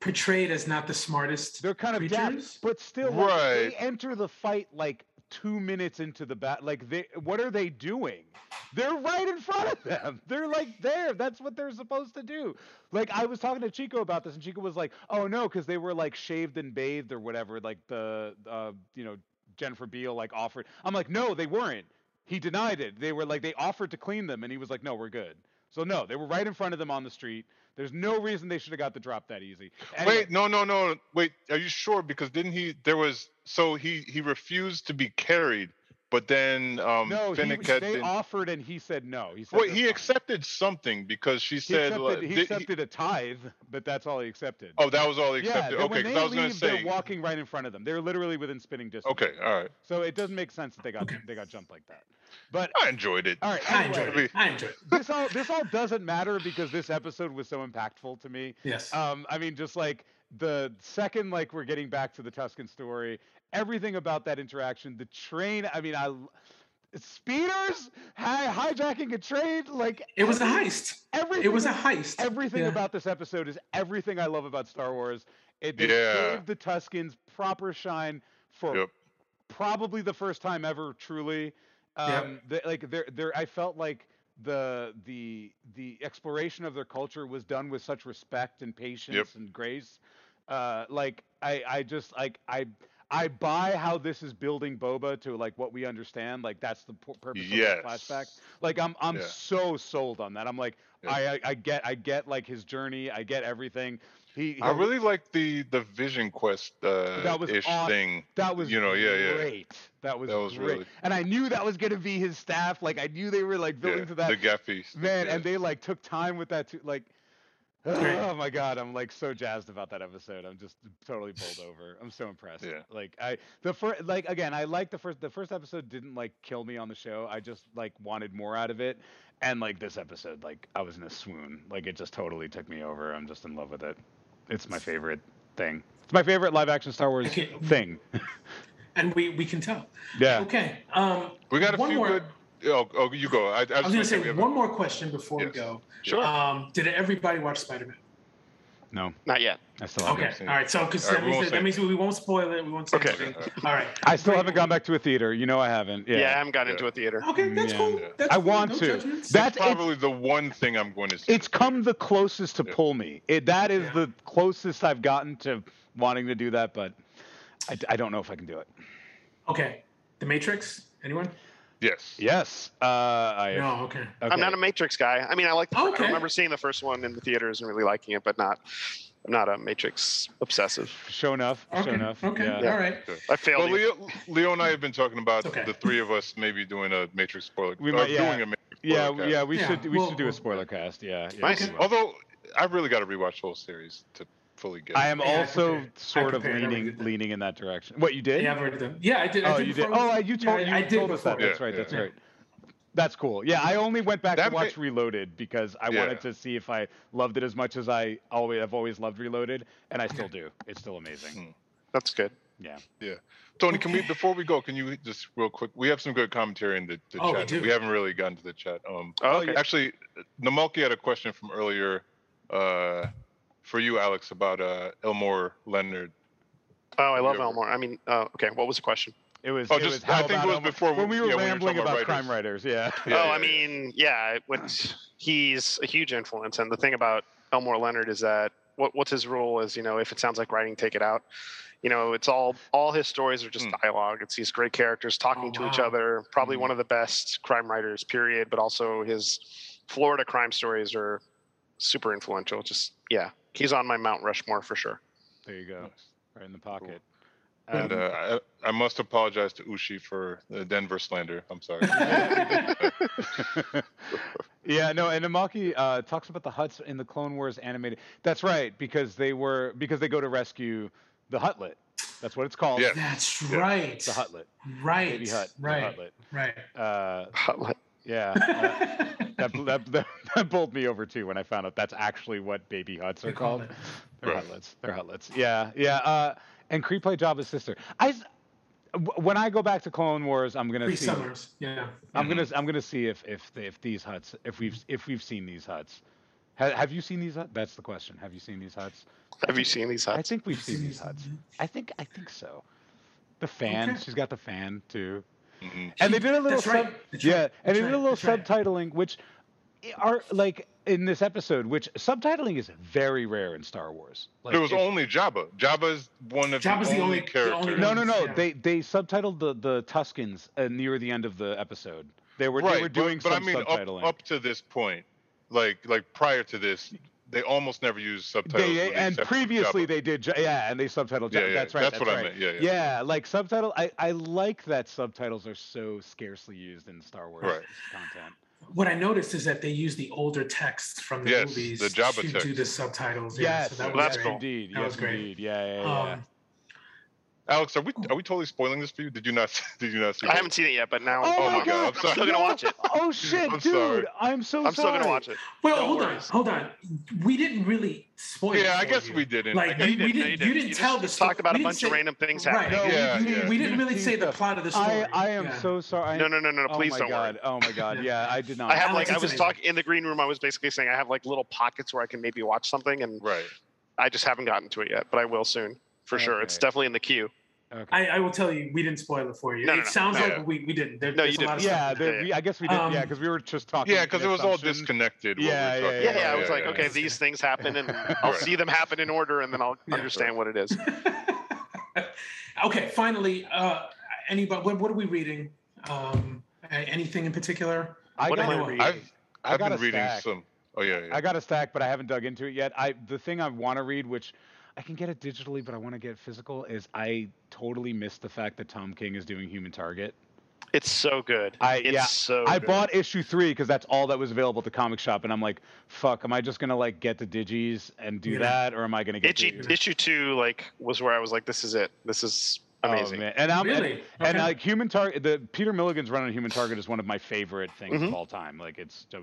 portrayed as not the smartest. They're kind of daft, creatures. but still, like, they Right. enter the fight like two minutes into the bat. Like they, what are they doing? They're right in front of them. They're like there. That's what they're supposed to do. Like I was talking to Chico about this, and Chico was like, "Oh no," because they were like shaved and bathed or whatever. Like the, uh, you know, Jennifer Beals like offered. I'm like, no, they weren't. He denied it. They were like they offered to clean them, and he was like, no, we're good. So no, they were right in front of them on the street. There's no reason they should have got the drop that easy. Wait, no, no, no. Wait, are you sure? Because didn't he? There was so he he refused to be carried but then um, no, he, Fennec had they been- offered and he said no. He said Well, "That's he fine." accepted something because she He said accepted, like, he did he- accepted a tithe, but that's all he accepted. Oh, that was all he accepted. then okay, when because they I was going leave, to say. they're walking right in front of them. They're literally within spinning distance. Okay, all right. So it doesn't make sense that they got they got jumped like that. But I enjoyed it. all right, I enjoyed it. I enjoyed it. this all this all doesn't matter because this episode was so impactful to me. Yes. Um, I mean, just like the second, like we're getting back to the Tusken story, everything about that interaction, the train. I mean, I speeders hi- hijacking a train, like It was a heist. Everything. It was a heist. Everything Yeah. about this episode is everything I love about Star Wars. It Yeah. gave the Tuskens proper shine for Yep. probably the first time ever, truly. Yep. Um, the- like there, there, I felt like the the the exploration of their culture was done with such respect and patience and grace. Uh, like I, I just like I. I buy how this is building Boba to like what we understand. Like that's the purpose Yes. of this flashback. Like I'm I'm Yeah. so sold on that. I'm like Yeah. I, I I get I get like his journey. I get everything. He, I he'll- really like the the Vision Quest uh, That was ish awesome. thing. That was you know, yeah, yeah. great. That was That was great. really- And I knew that was gonna be his staff. Like I knew they were like building Yeah, to that. the Gaffies. Man, yeah. and they like took time with that too. Like, Great. Oh my god, I'm like so jazzed about that episode. I'm just totally bowled over. I'm so impressed. Yeah. Like I the first like again, I like the first the first episode didn't like kill me on the show. I just like wanted more out of it. And like this episode, like I was in a swoon. Like it just totally took me over. I'm just in love with it. It's my favorite thing. It's my favorite live action Star Wars Okay. thing. And we we can tell. yeah. Okay. Um, we got a one few more. good. Oh, oh, you go. I, I, I was gonna we say have- one more question before we go. Sure. Um, did everybody watch Spider Man? No, Not yet. I still. Okay. seen All right. So because All right, that, we means that, that means we won't spoil it. We won't say Okay. anything. All right. I still haven't gone back to a theater. You know I haven't. Yeah, I haven't gotten Yeah. into a theater. Okay, that's Yeah. cool. Yeah. That's I cool. want no to. judgments. That's it's, probably the one thing I'm going to see. it's come the closest to Yeah. pull me. It, that is Yeah. the closest I've gotten to wanting to do that, but I, I don't know if I can do it. okay. The Matrix. Anyone? Yes. Yes. Uh, I. No. Okay. okay. I'm not a Matrix guy. I mean, I like. The, Okay. I remember seeing the first one in the theaters and really liking it, but not. I'm not a Matrix obsessive. Show enough. Okay. Show enough. Okay. Yeah. All right. I failed. Well, you. Leo, Leo and I have been talking about okay. the three of us maybe doing a Matrix spoiler. We uh, might- yeah. doing a Matrix Yeah. spoiler Yeah. cast. We Yeah, should. We we'll- should do a we'll- spoiler cast. Yeah. yeah Nice. we. Although I've really got to rewatch the whole series to fully get. I am Yeah, also. I sort of. I already leaning leaning in that direction. What you did? Yeah, I've already done. Yeah, I did. I Oh, did you did. Oh, I- you told yeah, you I did told us that. before. That's Yeah, right. That's right. That's cool. Yeah, I only went back That to watch ma- Reloaded because I Yeah. wanted to see if I loved it as much as I always have always loved Reloaded, and I still do. It's still amazing. That's good. Yeah. Yeah. Tony, can we before we go? Can you just real quick? We have some good commentary in the, the Oh, we chat. do. haven't really gotten to the chat. Um, Oh, okay. actually, Namalki had a question from earlier uh, for you, Alex, about uh, Elmore Leonard. Oh, I love Yeah. Elmore. I mean, uh, okay. What was the question? It was. Oh, it just- was I think it was Elmer- before when we were yeah, when you were rambling about, about crime writers. Yeah. Yeah, oh, yeah, I yeah. mean, yeah. What he's a huge influence, and the thing about Elmore Leonard is that what what's his rule is, you know, if it sounds like writing, take it out. You know, it's all all his stories are just Hmm. dialogue. It's these great characters talking Oh, to each other. Probably Mhm. one of the best crime writers, period. But also his Florida crime stories are super influential. Just yeah, he's on my Mount Rushmore for sure. There you go. Right in the pocket. And Um, uh, I, I must apologize to Ushi for the Denver slander. I'm sorry. yeah, no, and Amaki uh, talks about the Hutts in the Clone Wars animated. That's right, because they were because they go to rescue the Hutlet. That's what it's called. Yeah. That's Yeah. right. The Hutlet. Right. Baby Hutt. the Right. Hutlet. Right. Uh, yeah. uh, that, that, that, that bowled me over too when I found out that's actually what baby Hutts are They call called. it. They're Right. hutlets. They're hutlets. Yeah, yeah. Uh, and Cree played Jabba's sister. I s- w- when I go back to Clone Wars, I'm gonna Three see. summers. Yeah. I'm gonna I'm gonna see if if if these Hutts if we've if we've seen these Hutts. Ha, have you seen these Hutts? That's the question. Have you seen these Hutts? Have you seen these Hutts? I think we've seen these Hutts. I think I think so. The fan. Okay. She's got the fan too. Mhm. And they did a little That's right. That's yeah, right. and they did a little That's right. subtitling, which are like in this episode, which subtitling is very rare in Star Wars. Like, it was it- only Jabba. Jabba's one of Jabba's the, the only only- the characters. only no, no, no. Yeah. They they subtitled the the Tuskens uh, near the end of the episode. They were right, they were doing but, but I some mean, up, subtitling. up to this point, like like prior to this, they almost never use subtitles. They, when and previously they did, yeah, and they subtitled. Yeah, yeah, That's right. that's what I right. meant, yeah, yeah. yeah like subtitle. I I like that subtitles are so scarcely used in Star Wars Right. content. What I noticed is that they use the older texts from the Yes, movies the Jabba to do the subtitles. Yeah, Yes, so that Well, was that's great. cool. Indeed. That yes, was great. indeed. Yeah, yeah, yeah. Um, Alex, are we oh. are we totally spoiling this for you? Did you not did you not see? I that? haven't seen it yet, but now Oh Oh my my God, god! I'm sorry. still gonna watch it. Oh shit, I'm dude! sorry. I'm so sorry. I'm still gonna watch it. well, No hold worries. on, hold on. We didn't really spoil. it Yeah, I guess you. we didn't. Like I you, guess- we you didn't. You didn't. didn't You tell just the story. talked about a we didn't bunch of say- random things right. happening. No, we- Yeah, we, didn't, yeah. we didn't really say the plot of the story. I, I am Yeah. so sorry. No, no, no, no, no. Oh Please my don't god. worry. Oh my god. Yeah. Yeah, I did not. I have like I was talking in the green room. I was basically saying I have like little pockets where I can maybe watch something, and Right. I just haven't gotten to it yet. But I will soon, for sure. It's definitely in the queue. Okay. I, I will tell you, we didn't spoil it for you. No, it no, no. sounds No. like we, we didn't. There, No, you a lot of didn't. yeah, stuff. the, yeah. we, I guess we did. yeah, Um, because we were just talking. Yeah, because it was all disconnected. what we Yeah, yeah, Yeah, yeah. I was like, yeah. okay, these things happen, and I'll see them happen in order, and then I'll Yeah. understand what it is. okay, finally, uh, anybody? What, what are we reading? Um, anything in particular? I what got, am I reading? I've, I I've got been a reading stack. some. Oh yeah, yeah. I got a stack, but I haven't dug into it yet. I the thing I want to read, which I can get it digitally, but I want to get physical, is I totally missed the fact that Tom King is doing Human Target. It's so good. I- it's yeah, so. I good. bought issue three because that's all that was available at the comic shop, and I'm like, fuck, am I just gonna like get the digis and do Yeah. that, or am I gonna get issue, the, issue two. Like was where I was like, this is it. This is Oh, amazing. man. And I'm and- Really? and, Okay. like Human Target, the Peter Milligan's run on Human Target is one of my favorite things of Mhm. all time. Like it's a,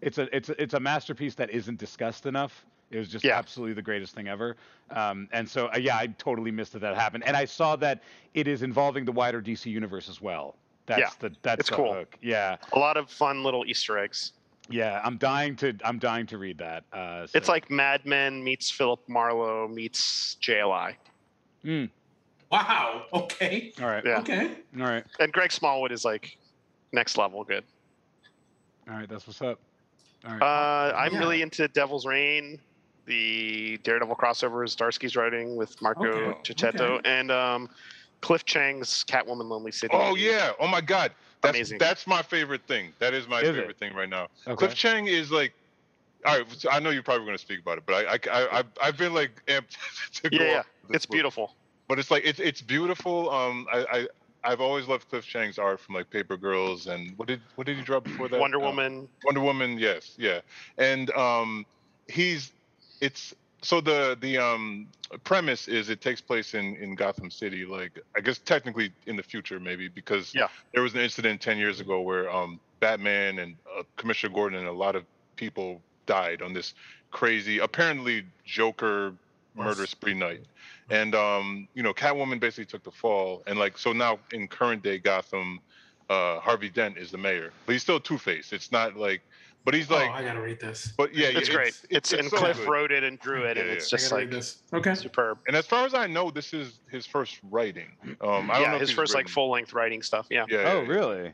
it's a it's a, it's a masterpiece that isn't discussed enough. It was just Yeah. absolutely the greatest thing ever. Um, and so uh, yeah, I totally missed that that happened. And I saw that it is involving the wider DC universe as well. That's Yeah, the that's it's the cool. hook. Yeah, A lot of fun little Easter eggs. yeah. I'm dying to I'm dying to read that. Uh, It's like Mad Men meets Philip Marlowe meets JLI. Mm, Wow. Okay. all right, Yeah. Okay. all right, And Greg Smallwood is like next level good. all right. That's what's up. All right. Uh, I'm Yeah. really into Devil's Reign, the Daredevil crossovers Zdarsky's writing with Marco Okay, Checchetto, okay. and um, Cliff Chiang's Catwoman Lonely City. Oh yeah. Oh my God. That's Amazing. that's my favorite thing. That is my Is it? favorite thing right now. okay. Cliff Chiang is like. All right, so I know you're probably going to speak about it, but I, I, I, I've, I've been like amped to go. Yeah, yeah. It's book. beautiful. but it's like it's it's beautiful. Um, I, I I've always loved Cliff Chiang's art from like Paper Girls and what did what did he draw before that? Wonder Um, Woman. Wonder Woman, yes, yeah, and um, he's it's so the the um premise is it takes place in in Gotham City, like I guess technically in the future maybe because Yeah. there was an incident ten years ago where um Batman and uh, Commissioner Gordon and a lot of people died on this crazy apparently Joker murder spree night. And um, you know, Catwoman basically took the fall, and like so now in current day Gotham, uh, Harvey Dent is the mayor, but he's still Two Face. It's not like, but he's like, oh, I gotta read this. but yeah, It's yeah, great. It's, and so Cliff good. wrote it and drew it, and Yeah, it's yeah. just like this. Okay. superb. And as far as I know, this is his first writing. Um, I don't know yeah, his he's first like full length writing stuff. Yeah. Yeah. oh yeah, yeah. really?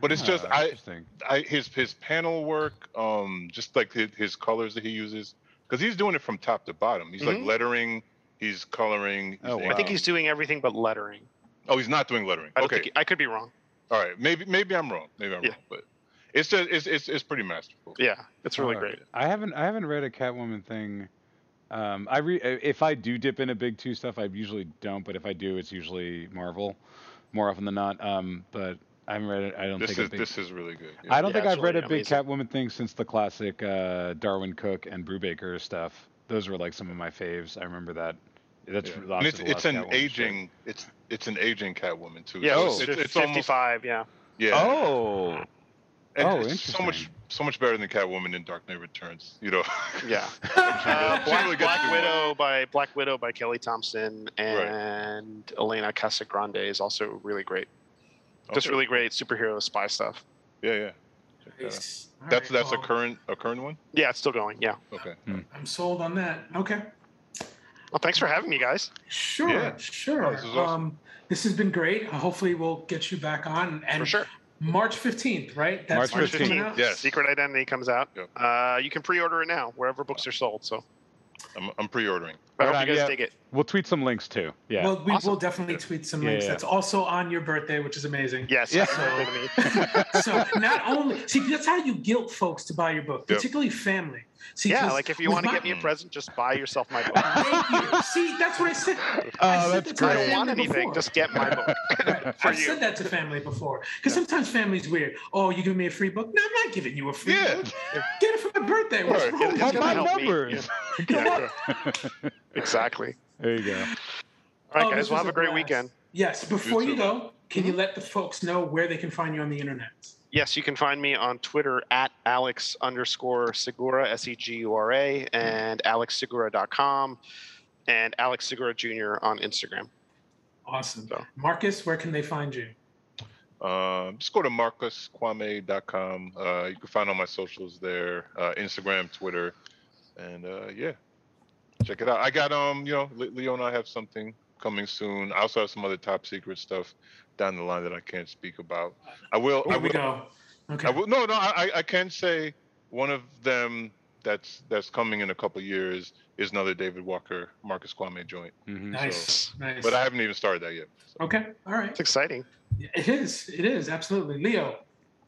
But it's just I, interesting. I his his panel work, um, just like his, his colors that he uses, because he's doing it from top to bottom. He's like Mhm. lettering, he's coloring. He's Oh, I think he's doing everything but lettering. Oh, he's not doing lettering. I okay. he- I could be wrong. All right. Maybe maybe I'm wrong. Maybe I'm Yeah. wrong. But it's just it's it's, it's pretty masterful. Yeah, it's really All great. I haven't I haven't read a Catwoman thing. Um, I re- if I do dip into big two stuff, I usually don't. But if I do, it's usually Marvel, more often than not. Um, but I haven't read it. I don't This think. is big, this is really good. I don't yeah, think I've read a big amazing. Catwoman thing since the classic uh, Darwyn Cooke and Brubaker stuff. Those were like some of my faves. I remember that. That's Yeah. And it's it's an Catwoman shit. aging it's it's an aging Catwoman too. Yeah, So Oh. was it's, fif- it's almost 55. Yeah. yeah. Oh, and oh, it's so much so much better than Catwoman in Dark Knight Returns. You know. Yeah. Uh, Black, gets Black Widow by Black Widow by Kelly Thompson and Elena Casagrande is also really great. Just really great superhero spy stuff. Yeah, yeah. Check that out. Nice. That's right, that's a current a current one. Yeah, it's still going. Yeah. Okay. I'm sold on that. Okay. Well, thanks for having me, guys. Sure. Yeah. Sure. Oh, this awesome. Um, this has been great. Uh, hopefully, we'll get you back on. And For sure. March 15th, right? That's March when it's coming 15th, Yeah, Secret Identity comes out. Yep. Uh, you can pre-order it now wherever books are sold. So I'm I'm pre-ordering. I hope on, you guys yeah. dig it. We'll tweet some links too. Yeah. Well, we Awesome. will definitely tweet some Yeah, links. yeah. That's also on your birthday, which is amazing. Yes. Yeah. happy birthday to me. so not only see that's how you guilt folks to buy your book, Yep. particularly family. See, yeah, 'cause like if you want to get me a present, just buy yourself my book. Thank you. See, that's what I said. I Oh, said that's that to I don't want anything. before. Just get my book. For I've you. said that to family before. Because sometimes family's weird. Oh, you give me a free book? No, I'm not giving you a free Yeah. book. Get it for my birthday. What's Right. wrong It's with Pump you? gonna my help numbers. Yeah, exactly. There you go. All right, Oh, guys. this We'll have a great blast. weekend. Yes. Before You you go, can Mm-hmm. you let the folks know where they can find you on the internet? Yes, you can find me on Twitter at Alex underscore Segura, S E G U R A, and alexsegura.com, and Alex Segura Jr. on Instagram. Awesome. So. Marcus, where can they find you? Um, just go to marcuskwame.com. Uh, you can find all my socials there, uh, Instagram, Twitter, and uh, yeah, check it out. I got um, you know, Le- Leo and I have something coming soon. I also have some other top secret stuff down the line that I can't speak about. I will. I Here we will. go. Okay. I will. No, no. I I can say one of them that's that's coming in a couple years is another David Walker Marcus Kwame joint. Mhm. Nice. Nice. But I haven't even started that yet. Okay. All right. It's exciting. It is. It is. Absolutely. Leo.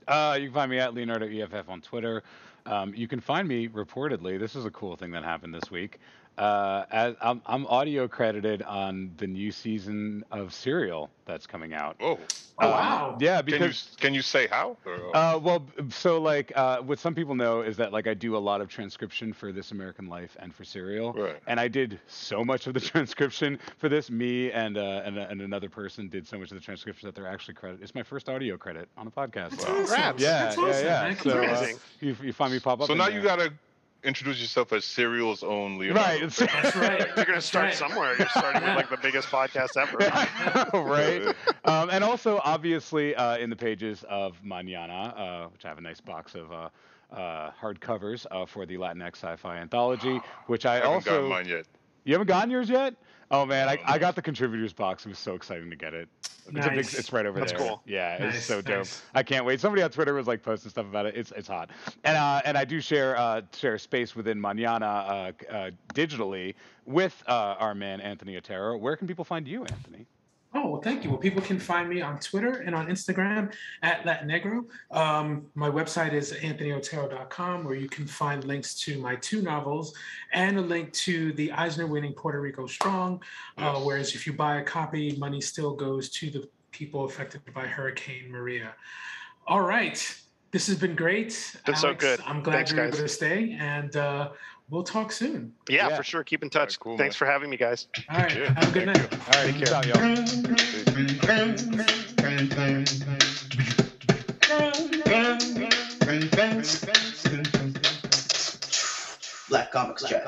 Uh, you can find me at Leonardo EFF on Twitter. Um, you can find me reportedly. This is a cool thing that happened this week. Uh, as I'm, I'm audio credited on the new season of Serial that's coming out. Oh. Oh, Um, wow. Yeah, Can you because can you say how? Uh, well, so like uh, what some people know is that like I do a lot of transcription for This American Life and for Serial, Right. and I did so much of the transcription for this. Me and uh, and, and another person did so much of the transcription that they're actually credit. It's my first audio credit on a podcast. That's Wow. awesome. Yeah, That's yeah, awesome, yeah. man. So uh, you, you find me pop up. so now there. you gotta introduce yourself as Serial's own Leonardo. right. That's right. You're going to start right. somewhere. You're starting with like the biggest podcast ever. right. Um, and also, obviously, uh, in the pages of Manana, uh, which I have a nice box of uh, uh, hardcovers uh, for the Latinx sci-fi anthology, which I, I haven't also gotten mine yet. you haven't gotten yours yet. Oh man, I, I got the contributors box. It was so exciting to get it. It's, a big, Nice. it's right over That's there. cool. Yeah, it's Nice, so dope. nice. I can't wait. Somebody on Twitter was like posting stuff about it. It's it's hot. And uh, and I do share uh, share space within Manana uh, uh, digitally with uh, our man Anthony Otero. Where can people find you, Anthony? Oh, well, thank you. Well, people can find me on Twitter and on Instagram at Latinegro. Um, my website is anthonyotero.com, where you can find links to my two novels and a link to the Eisner winning Puerto Rico Strong. Uh, whereas if you buy a copy, money still goes to the people affected by Hurricane Maria. All right. This has been great. Been so good. I'm glad Thanks, you're guys. able to stay, and uh, we'll talk soon. Yeah, Yeah. for sure. Keep in touch. Alright, cool, Thanks man. for having me, guys. All right. Yeah, Have a good thank night. All right, peace out, y'all. Black Comics Chat.